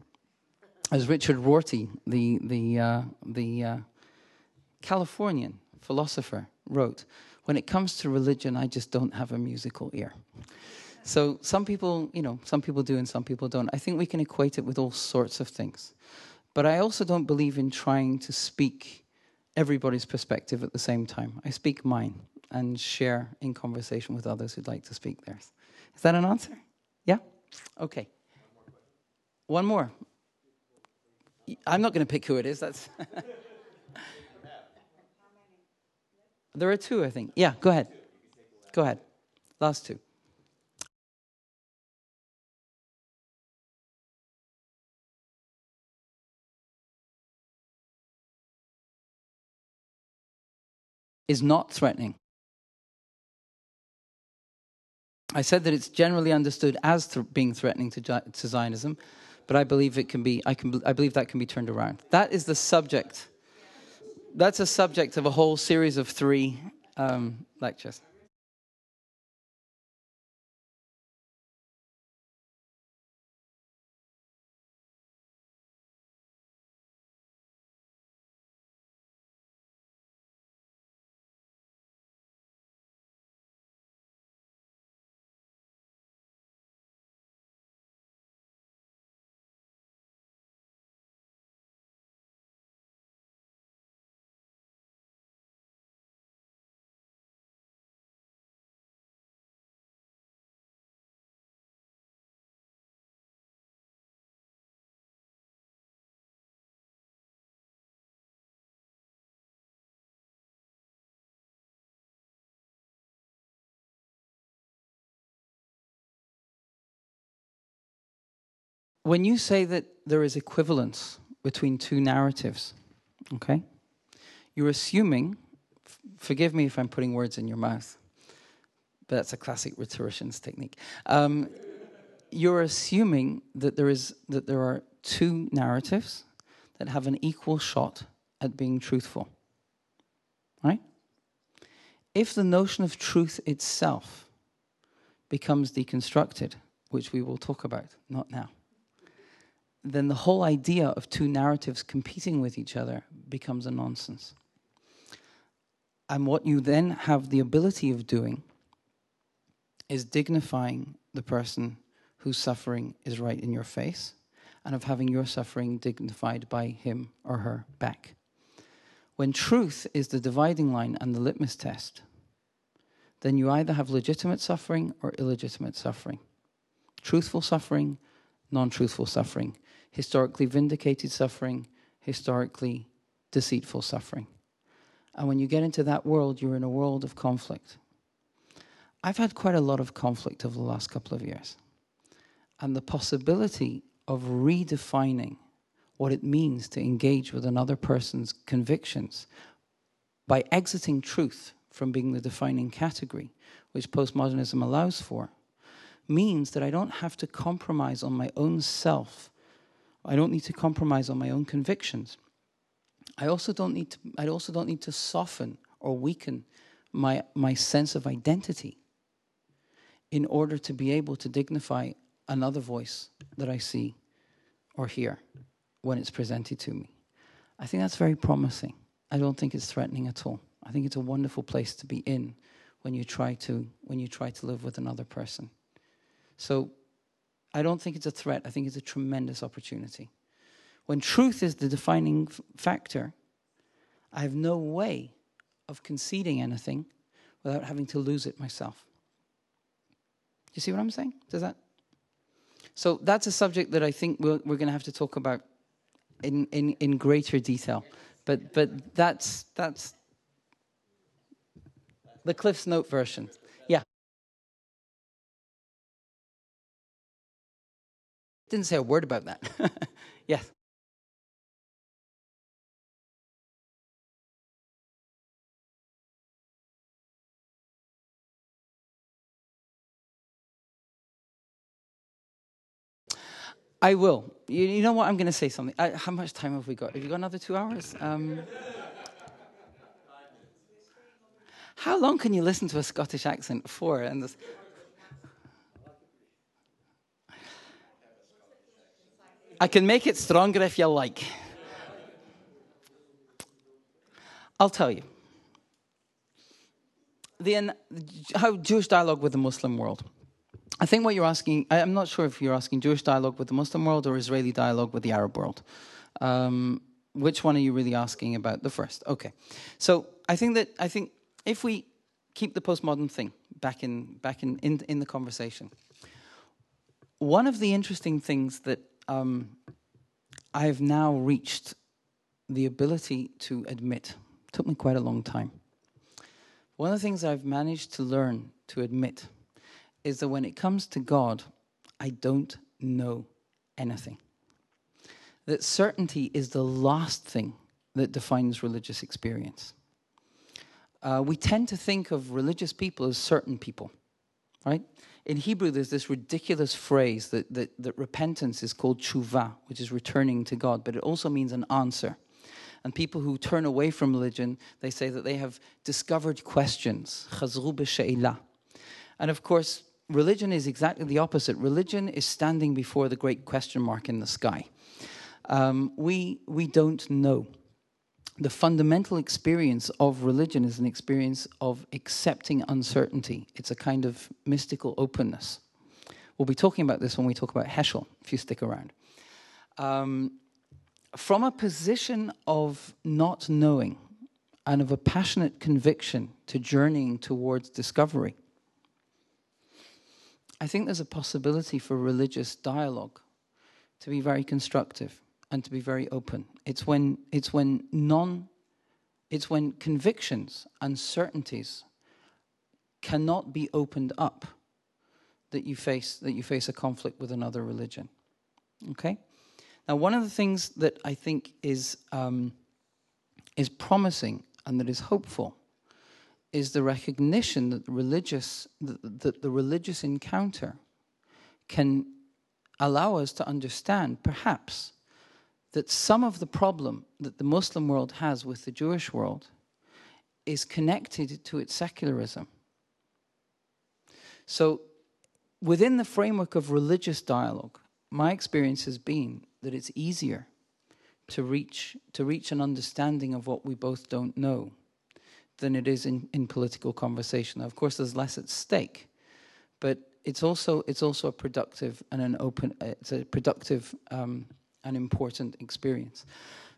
As Richard Rorty, the the uh, the uh, Californian philosopher, wrote, "When it comes to religion, I just don't have a musical ear." So some people, you know, some people do and some people don't. I think we can equate it with all sorts of things. But I also don't believe in trying to speak everybody's perspective at the same time. I speak mine and share in conversation with others who'd like to speak theirs. Is that an answer? Yeah? Okay. One more. I'm not going to pick who it is. That's There are two, I think. Yeah, go ahead. Go ahead. Last two. is not threatening. I said that it's generally understood as th- being threatening to, to, Zionism, but I believe it can be. I can. I believe that can be turned around. That is the subject. That's a subject of a whole series of three um, lectures. When you say that there is equivalence between two narratives, okay, you're assuming, forgive me if I'm putting words in your mouth, but that's a classic rhetorician's technique. Um, you're assuming that there is that there are two narratives that have an equal shot at being truthful. Right? If the notion of truth itself becomes deconstructed, which we will talk about, not now, then the whole idea of two narratives competing with each other becomes a nonsense. And what you then have the ability of doing is dignifying the person whose suffering is right in your face and of having your suffering dignified by him or her back. When truth is the dividing line and the litmus test, then you either have legitimate suffering or illegitimate suffering. Truthful suffering, non truthful suffering. Historically vindicated suffering, historically deceitful suffering. And when you get into that world, you're in a world of conflict. I've had quite a lot of conflict over the last couple of years. And the possibility of redefining what it means to engage with another person's convictions by exiting truth from being the defining category, which postmodernism allows for, means that I don't have to compromise on my own self. I don't need to compromise on my own convictions. I also don't need to, I also don't need to soften or weaken my, my sense of identity in order to be able to dignify another voice that I see or hear when it's presented to me. I think that's very promising. I don't think it's threatening at all. I think it's a wonderful place to be in when you try to when you try to live with another person. So I don't think it's a threat. I think it's a tremendous opportunity. When truth is the defining factor, I have no way of conceding anything without having to lose it myself. You see what I'm saying? Does that? So that's a subject that I think we're, we're going to have to talk about in, in, in greater detail. But, but that's, that's the Cliff's Note version. Didn't say a word about that. yes. I will. You, you, know what? I'm going to say something. I, how much time have we got? Have you got another two hours? Um, how long can you listen to a Scottish accent for? And this, I can make it stronger if you like. I'll tell you. The, how Jewish dialogue with the Muslim world. I think what you're asking, I'm not sure if you're asking Jewish dialogue with the Muslim world or Israeli dialogue with the Arab world. Um, which one are you really asking about? The first. Okay. So I think that I think if we keep the postmodern thing back in back in in, in the conversation, one of the interesting things that um, I've now reached the ability to admit took me quite a long time. One of the things I've managed to learn to admit is that when it comes to God, I don't know anything. That certainty is the last thing that defines religious experience. Uh, we tend to think of religious people as certain people, right? In Hebrew, there's this ridiculous phrase that, that, that repentance is called tshuva, which is returning to God, but it also means an answer. And people who turn away from religion, they say that they have discovered questions. And of course, religion is exactly the opposite. Religion is standing before the great question mark in the sky. Um, we, we don't know. The fundamental experience of religion is an experience of accepting uncertainty. It's a kind of mystical openness. We'll be talking about this when we talk about Heschel, if you stick around. Um, from a position of not knowing and of a passionate conviction to journeying towards discovery, I think there's a possibility for religious dialogue to be very constructive and to be very open. It's when it's when non it's when convictions and certainties cannot be opened up that you face that you face a conflict with another religion. Okay? Now one of the things that I think is um, is promising and that is hopeful is the recognition that the religious that, that the religious encounter can allow us to understand perhaps that some of the problem that the Muslim world has with the Jewish world is connected to its secularism. So within the framework of religious dialogue, my experience has been that it's easier to reach to reach an understanding of what we both don't know than it is in, in political conversation. Now, of course, there's less at stake, but it's also it's also a productive and an open it's a productive um, and important experience.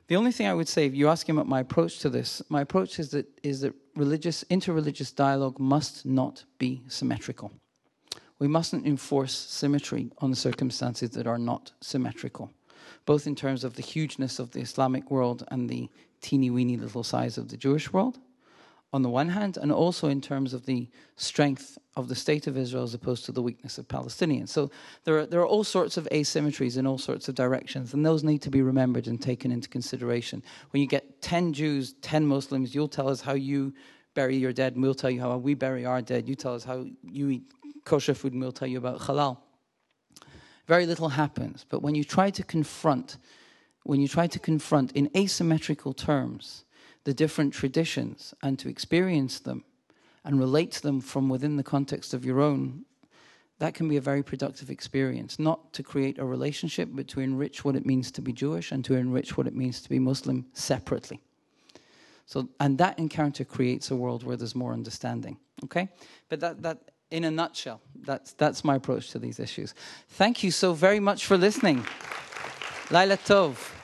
The only thing I would say, if you ask him about my approach to this, my approach is that is that religious interreligious dialogue must not be symmetrical. We mustn't enforce symmetry on circumstances that are not symmetrical, both in terms of the hugeness of the Islamic world and the teeny weeny little size of the Jewish world, on the one hand, and also in terms of the strength of the state of Israel as opposed to the weakness of Palestinians. So there are, there are all sorts of asymmetries in all sorts of directions, and those need to be remembered and taken into consideration. When you get 10 Jews, 10 Muslims, you'll tell us how you bury your dead, and we'll tell you how we bury our dead. You tell us how you eat kosher food, and we'll tell you about halal. Very little happens, but when you try to confront, when you try to confront in asymmetrical terms, the different traditions and to experience them and relate to them from within the context of your own, that can be a very productive experience. Not to create a relationship, but to enrich what it means to be Jewish and to enrich what it means to be Muslim separately. So, and that encounter creates a world where there's more understanding. Okay, but that that in a nutshell, that's that's my approach to these issues. Thank you so very much for listening. Laila Tov.